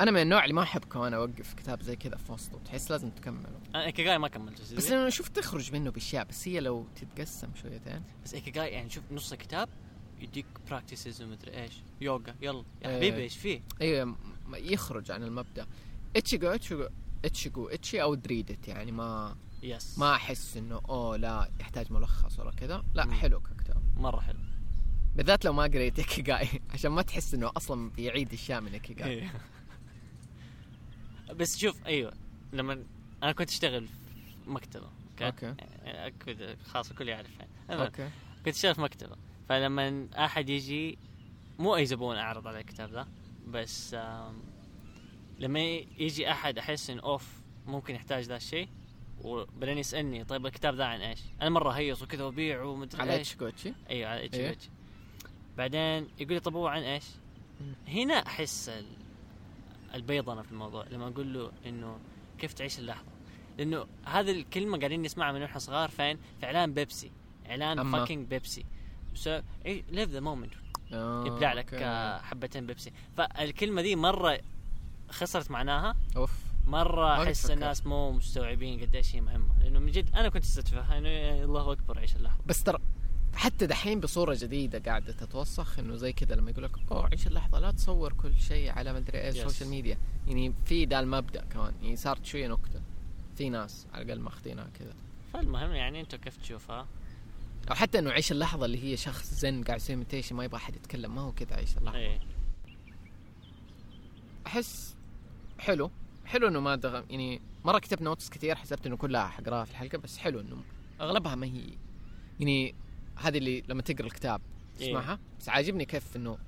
[SPEAKER 1] أنا من النوع اللي ما أحب كمان أوقف كتاب زي كذا في وسطه تحس لازم تكمله.
[SPEAKER 2] أنا ايكيغاي ما كملته
[SPEAKER 1] بس لأنه شفت تخرج منه بأشياء بس هي لو تتقسم شويتين.
[SPEAKER 2] بس ايكيغاي يعني شوف نص الكتاب يديك practices ومدري إيش. يوغا يلا. يا
[SPEAKER 1] إيه.
[SPEAKER 2] حبيبي إيش فيه؟
[SPEAKER 1] أيوه يخرج عن المبدأ. اتشيجو اتشيجو اتشيجو إتشي أو دريدت يعني ما
[SPEAKER 2] yes
[SPEAKER 1] ما أحس إنه أوه لا يحتاج ملخص ولا كذا. لا. حلو ككتاب.
[SPEAKER 2] مرة حلو.
[SPEAKER 1] بالذات لو ما قريت ايكيغاي عشان ما تحس إنه أصلا بيعيد أشياء من ايكيغاي
[SPEAKER 2] إيه. بس شوف أيوه. لما أنا كنت أشتغل في
[SPEAKER 1] مكتبة
[SPEAKER 2] أوكي؟ خلاص الكل يعرف يعني
[SPEAKER 1] أوكي.
[SPEAKER 2] كنت أشتغل في مكتبة. فلما أحد يجي مو أي زبون أعرض عليه الكتاب ذا بس لما يجي أحد أحس ان أوف ممكن يحتاج ذا الشيء وبعدين يسألني طيب الكتاب ذا عن إيش؟ أنا مرة هيص وكذا وبيعه ومدري
[SPEAKER 1] على إيش. كوتشي
[SPEAKER 2] أيوه على اتش
[SPEAKER 1] إيه.
[SPEAKER 2] إيه؟ بعدين يقول لي طب هو عن
[SPEAKER 1] إيش؟
[SPEAKER 2] هنا أحس ال- البيضنه في الموضوع لما أقول له إنه كيف تعيش اللحظة لأنه هذه الكلمة قاعدين نسمعها من وإحنا صغار فين؟ في إعلان بيبسي
[SPEAKER 1] إعلان.
[SPEAKER 2] fucking بيبسي so live the
[SPEAKER 1] moment
[SPEAKER 2] يبلع لك. آه، حبتين بيبسي فالكلمة دي مرة خسرت معناها
[SPEAKER 1] أوف
[SPEAKER 2] مرة
[SPEAKER 1] أحس.
[SPEAKER 2] الناس مو مستوعبين قديش هي مهمة لأنه من جد أنا كنت استتفه انه الله أكبر عيش اللحظة
[SPEAKER 1] بس ترى حتى دحين بصورة جديدة قاعدة تتوسخ إنه زي كذا لما يقول لك أوه عيش اللحظة لا تصور كل شيء على مدري إيش
[SPEAKER 2] Yes.
[SPEAKER 1] social media يعني في ذا المبدا كمان يعني صارت شوية نكتة. في ناس على الأقل ماخذينها كذا.
[SPEAKER 2] فالمهم يعني أنتم كيف تشوفها؟
[SPEAKER 1] أو حتى إنه عيش اللحظة اللي هي شخص زن قاعد يسوي meditation ما يبغى أحد يتكلم ما هو كذا عيش اللحظة.
[SPEAKER 2] إيه.
[SPEAKER 1] أحس حلو. حلو إنه ما دغم يعني مرة كتبت notes كثير حسبت إنه كلها حقراها في الحلقة بس حلو إنه أغلبها ما هي. يعني هذه اللي لما تقرأ الكتاب
[SPEAKER 2] إيه.
[SPEAKER 1] تسمعها؟ بس عاجبني كيف إنه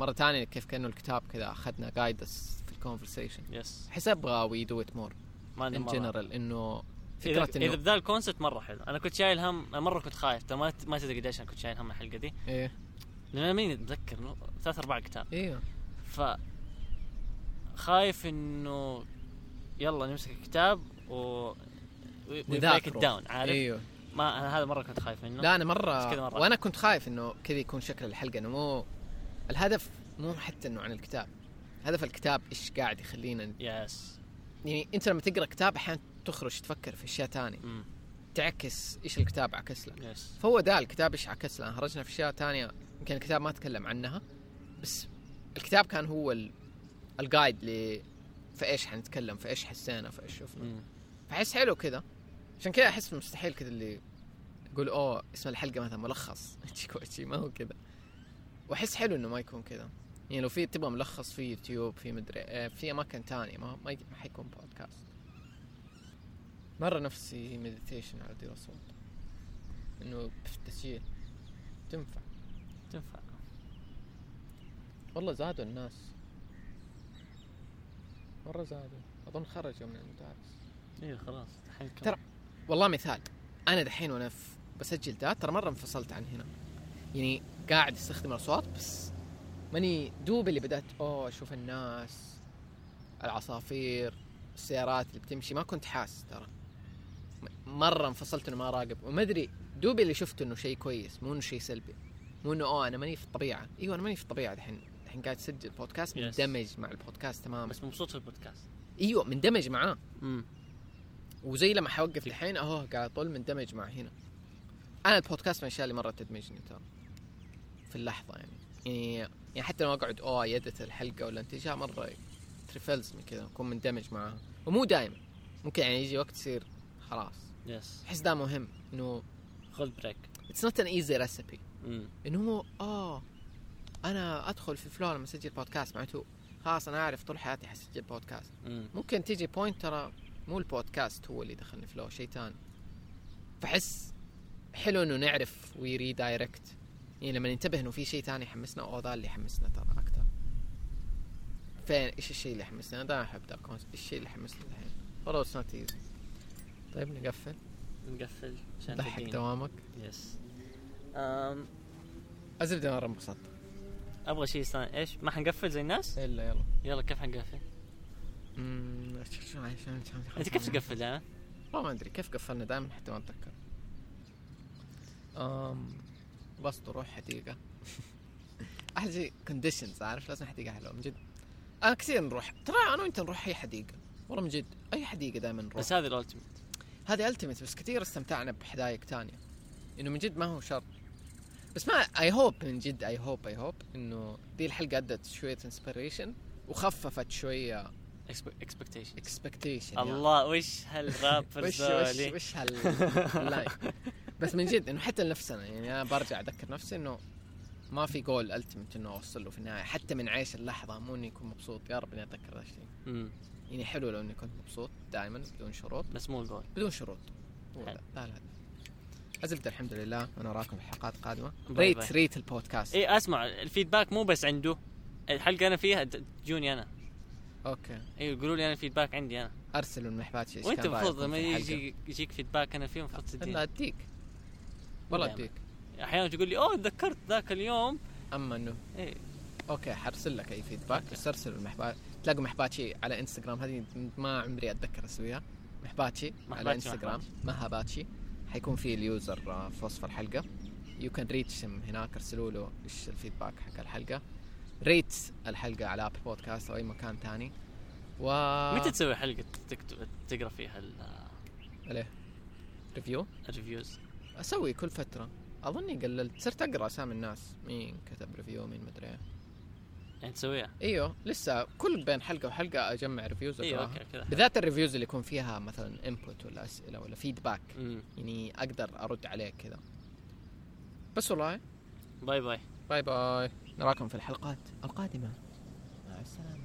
[SPEAKER 1] مرة ثانية كيف كأنه الكتاب كذا أخذنا guide
[SPEAKER 2] us
[SPEAKER 1] في ال conversation yes احس أبغى
[SPEAKER 2] we
[SPEAKER 1] do
[SPEAKER 2] it
[SPEAKER 1] more in.
[SPEAKER 2] general
[SPEAKER 1] إنه
[SPEAKER 2] فكرة
[SPEAKER 1] إذا
[SPEAKER 2] بذا ال concept مرة حلو. أنا كنت شايل هم أنا مرة كنت خايف ما ما تدري قديش أنا كنت شايل هم الحلقة دي.
[SPEAKER 1] إيه.
[SPEAKER 2] لأن أنا ماني اتذكر ثلاث أربع كتاب
[SPEAKER 1] أيوه
[SPEAKER 2] ف خايف إنه يلا نمسك الكتاب و break
[SPEAKER 1] نذاكره.
[SPEAKER 2] down عارف؟
[SPEAKER 1] إيوه.
[SPEAKER 2] ما أنا هذا مرة كنت خايف منه.
[SPEAKER 1] لا
[SPEAKER 2] أنا
[SPEAKER 1] مرة,
[SPEAKER 2] كذا مرة.
[SPEAKER 1] وأنا كنت خايف إنه كذا يكون شكل الحلقة إنه مو الهدف مو حتى إنه عن الكتاب. هدف الكتاب إيش قاعد يخلينا
[SPEAKER 2] yes
[SPEAKER 1] يعني أنت لما تقرأ كتاب أحيانا تخرج تفكر في أشياء
[SPEAKER 2] ثانية
[SPEAKER 1] تعكس إيش الكتاب عكس لك
[SPEAKER 2] yes
[SPEAKER 1] فهو ده الكتاب إيش عكس لنا خرجنا في أشياء ثانية يمكن الكتاب ما تكلم عنها بس الكتاب كان هو ال- ال guide ل في إيش حنتكلم في إيش حسينا في إيش شفنا.
[SPEAKER 2] مم.
[SPEAKER 1] فاحس حلو كذا. عشان كذا أحس مستحيل كذا اللي يقول أوه اسم الحلقة مثلا ملخص. تشيكوتشي ما هو كذا وأحس حلو إنه ما يكون كذا يعني لو في تبغى ملخص في يوتيوب في مدري آه، في أماكن تانية ما ما, ما حيكون بودكاست مرة نفسي meditation على دير صوت إنه في التسجيل تنفع.
[SPEAKER 2] تنفع.
[SPEAKER 1] والله زادوا الناس. مرة زادوا. أظن خرجوا من المدارس.
[SPEAKER 2] أيوه خلاص الحين
[SPEAKER 1] ترى والله مثال أنا دحين وأنا بسجل ده ترى مرة انفصلت عن هنا. يعني قاعد أستخدم الأصوات بس ماني دوب اللي بدأت أوه أشوف الناس العصافير السيارات اللي بتمشي ما كنت حاس ترى. مرة انفصلت إنه ما اراقب وما أدري دوبي اللي شفته إنه شيء كويس مو إنه شيء سلبي. مو إنه أوه أنا ماني في الطبيعة. إيوه أنا ماني في الطبيعة دحين. دحين قاعد أسجل بودكاست. مندمج مع البودكاست تماما.
[SPEAKER 2] بس مبسوط في البودكاست.
[SPEAKER 1] إيوه مندمج معاه. وزي لما حوقف الحين اهو قاعد أطول مندمج مع هنا. أنا البودكاست من الأشياء اللي مره تدمجني ترى في اللحظة يعني. يعني يعني حتى لما أقعد أوه يدت الحلقة ولا انتجها مرة ترفلزني كذا أكون مندمج معاها. ومو دائما ممكن يعني يجي وقت يصير خلاص.
[SPEAKER 2] yes
[SPEAKER 1] احس ده مهم إنه
[SPEAKER 2] خذ
[SPEAKER 1] break it's not an easy
[SPEAKER 2] recipe
[SPEAKER 1] إنه هو آه أنا أدخل في flow لما أسجل بودكاست معناته خلاص أنا اعرف طول حياتي حسجل بودكاست
[SPEAKER 2] امم
[SPEAKER 1] ممكن تيجي point ترى مو البودكاست هو اللي دخلني flow شيء ثاني فحس حلو إنه نعرف we redirect يعني لما ننتبه إنه في شيء ثاني يحمسنا أو ذا اللي يحمسنا ترى أكثر فين؟ إيش الشيء اللي يحمسنا؟ أنا دائما أحب ذا الشيء اللي يحمسنا الحين؟ والله it's not easy طيب نقفل.
[SPEAKER 2] نقفل. عشان
[SPEAKER 1] ضحك
[SPEAKER 2] تديني.
[SPEAKER 1] دوامك.
[SPEAKER 2] yes أم.
[SPEAKER 1] الزبده مره انبسطت
[SPEAKER 2] أبغى شيء ثاني. إيش؟ ما حنقفل زي الناس؟
[SPEAKER 1] إلا يلا.
[SPEAKER 2] يلا كيف حنقفل؟
[SPEAKER 1] أمم،
[SPEAKER 2] أنت كيف تقفل
[SPEAKER 1] والله ما أدري كيف قفلنا؟ دائما حتى ما أتذكر. أم بس تروح حديقة. أحلى شيء conditions عارف؟ لازم حديقة حلوة من جد. أنا كثير نروح. ترى أنا وأنت نروح أي حديقة. والله من جد أي حديقة دائما نروح.
[SPEAKER 2] بس هذه ال ultimate
[SPEAKER 1] هذه ultimate بس كثير استمتعنا بحدايق تانية. إنه من جد ما هو شرط بس ما I hope من جد I hope I hope إنه دي الحلقة أدت شوية inspiration وخففت شوية
[SPEAKER 2] expectation
[SPEAKER 1] expectation
[SPEAKER 2] الله وش هال
[SPEAKER 1] rappers وش وش هال line بس من جد إنه حتى لنفسنا يعني أنا برجع أذكر نفسي إنه ما في goal ultimate إنه أوصل له في النهاية. حتى من عيش اللحظة مو إني أكون مبسوط يا رب إني أتذكر ذا الشيء. يعني حلو لو إني كنت مبسوط دائما بدون شروط.
[SPEAKER 2] بس مو الجول
[SPEAKER 1] بدون شروط. لا لا لا. الزبده الحمد لله. أنا أراكم في حلقات
[SPEAKER 2] قادمة.
[SPEAKER 1] rate
[SPEAKER 2] bye.
[SPEAKER 1] rate البودكاست.
[SPEAKER 2] اي أسمع ال feedback مو بس عنده. الحلقة أنا فيها تجوني أنا.
[SPEAKER 1] okay.
[SPEAKER 2] أيوه يقولوا لي أنا feedback عندي أنا.
[SPEAKER 1] ارسلوا
[SPEAKER 2] لمحباتشي
[SPEAKER 1] وأنت
[SPEAKER 2] المفروض لما. يجي يجيك feedback أنا فيه المفروض
[SPEAKER 1] لا
[SPEAKER 2] تديني
[SPEAKER 1] اديك والله. اديك
[SPEAKER 2] أحيانا تقول لي أوه تذكرت ذاك اليوم.
[SPEAKER 1] أما إنه
[SPEAKER 2] إيه.
[SPEAKER 1] okay حرسل لك أي feedback بس ارسلوا المحبات تلاقوا محباتشي على إنستغرام. هذه ما عمري أتذكر أسويها. محباتشي على إنستغرام. مهاباتشي حيكون في ال user آه، في وصف الحلقة. you can reach هناك. ارسلوا له إيش ال feedback حق الحلقة. rate الحلقة على Apple Podcast أو أي مكان ثاني و
[SPEAKER 2] متى تسوي حلقة تكتب تقرأ فيها ال-
[SPEAKER 1] عليه؟ review
[SPEAKER 2] ال
[SPEAKER 1] reviews. أسوي كل فترة. أظني قللت. صرت أقرأ أسامي الناس. مين كتب review مين مدري إيه.
[SPEAKER 2] يعني تسويها؟
[SPEAKER 1] إيوه. لسه كل بين حلقة وحلقة أجمع
[SPEAKER 2] reviews
[SPEAKER 1] إيوه
[SPEAKER 2] okay كذا
[SPEAKER 1] بالذات ال reviews اللي يكون فيها مثلا input ولا أسئلة ولا
[SPEAKER 2] feedback.
[SPEAKER 1] يعني أقدر أرد عليه كذا. بس والله.
[SPEAKER 2] باي باي.
[SPEAKER 1] باي باي. نراكم في الحلقات القادمة. مع السلامة.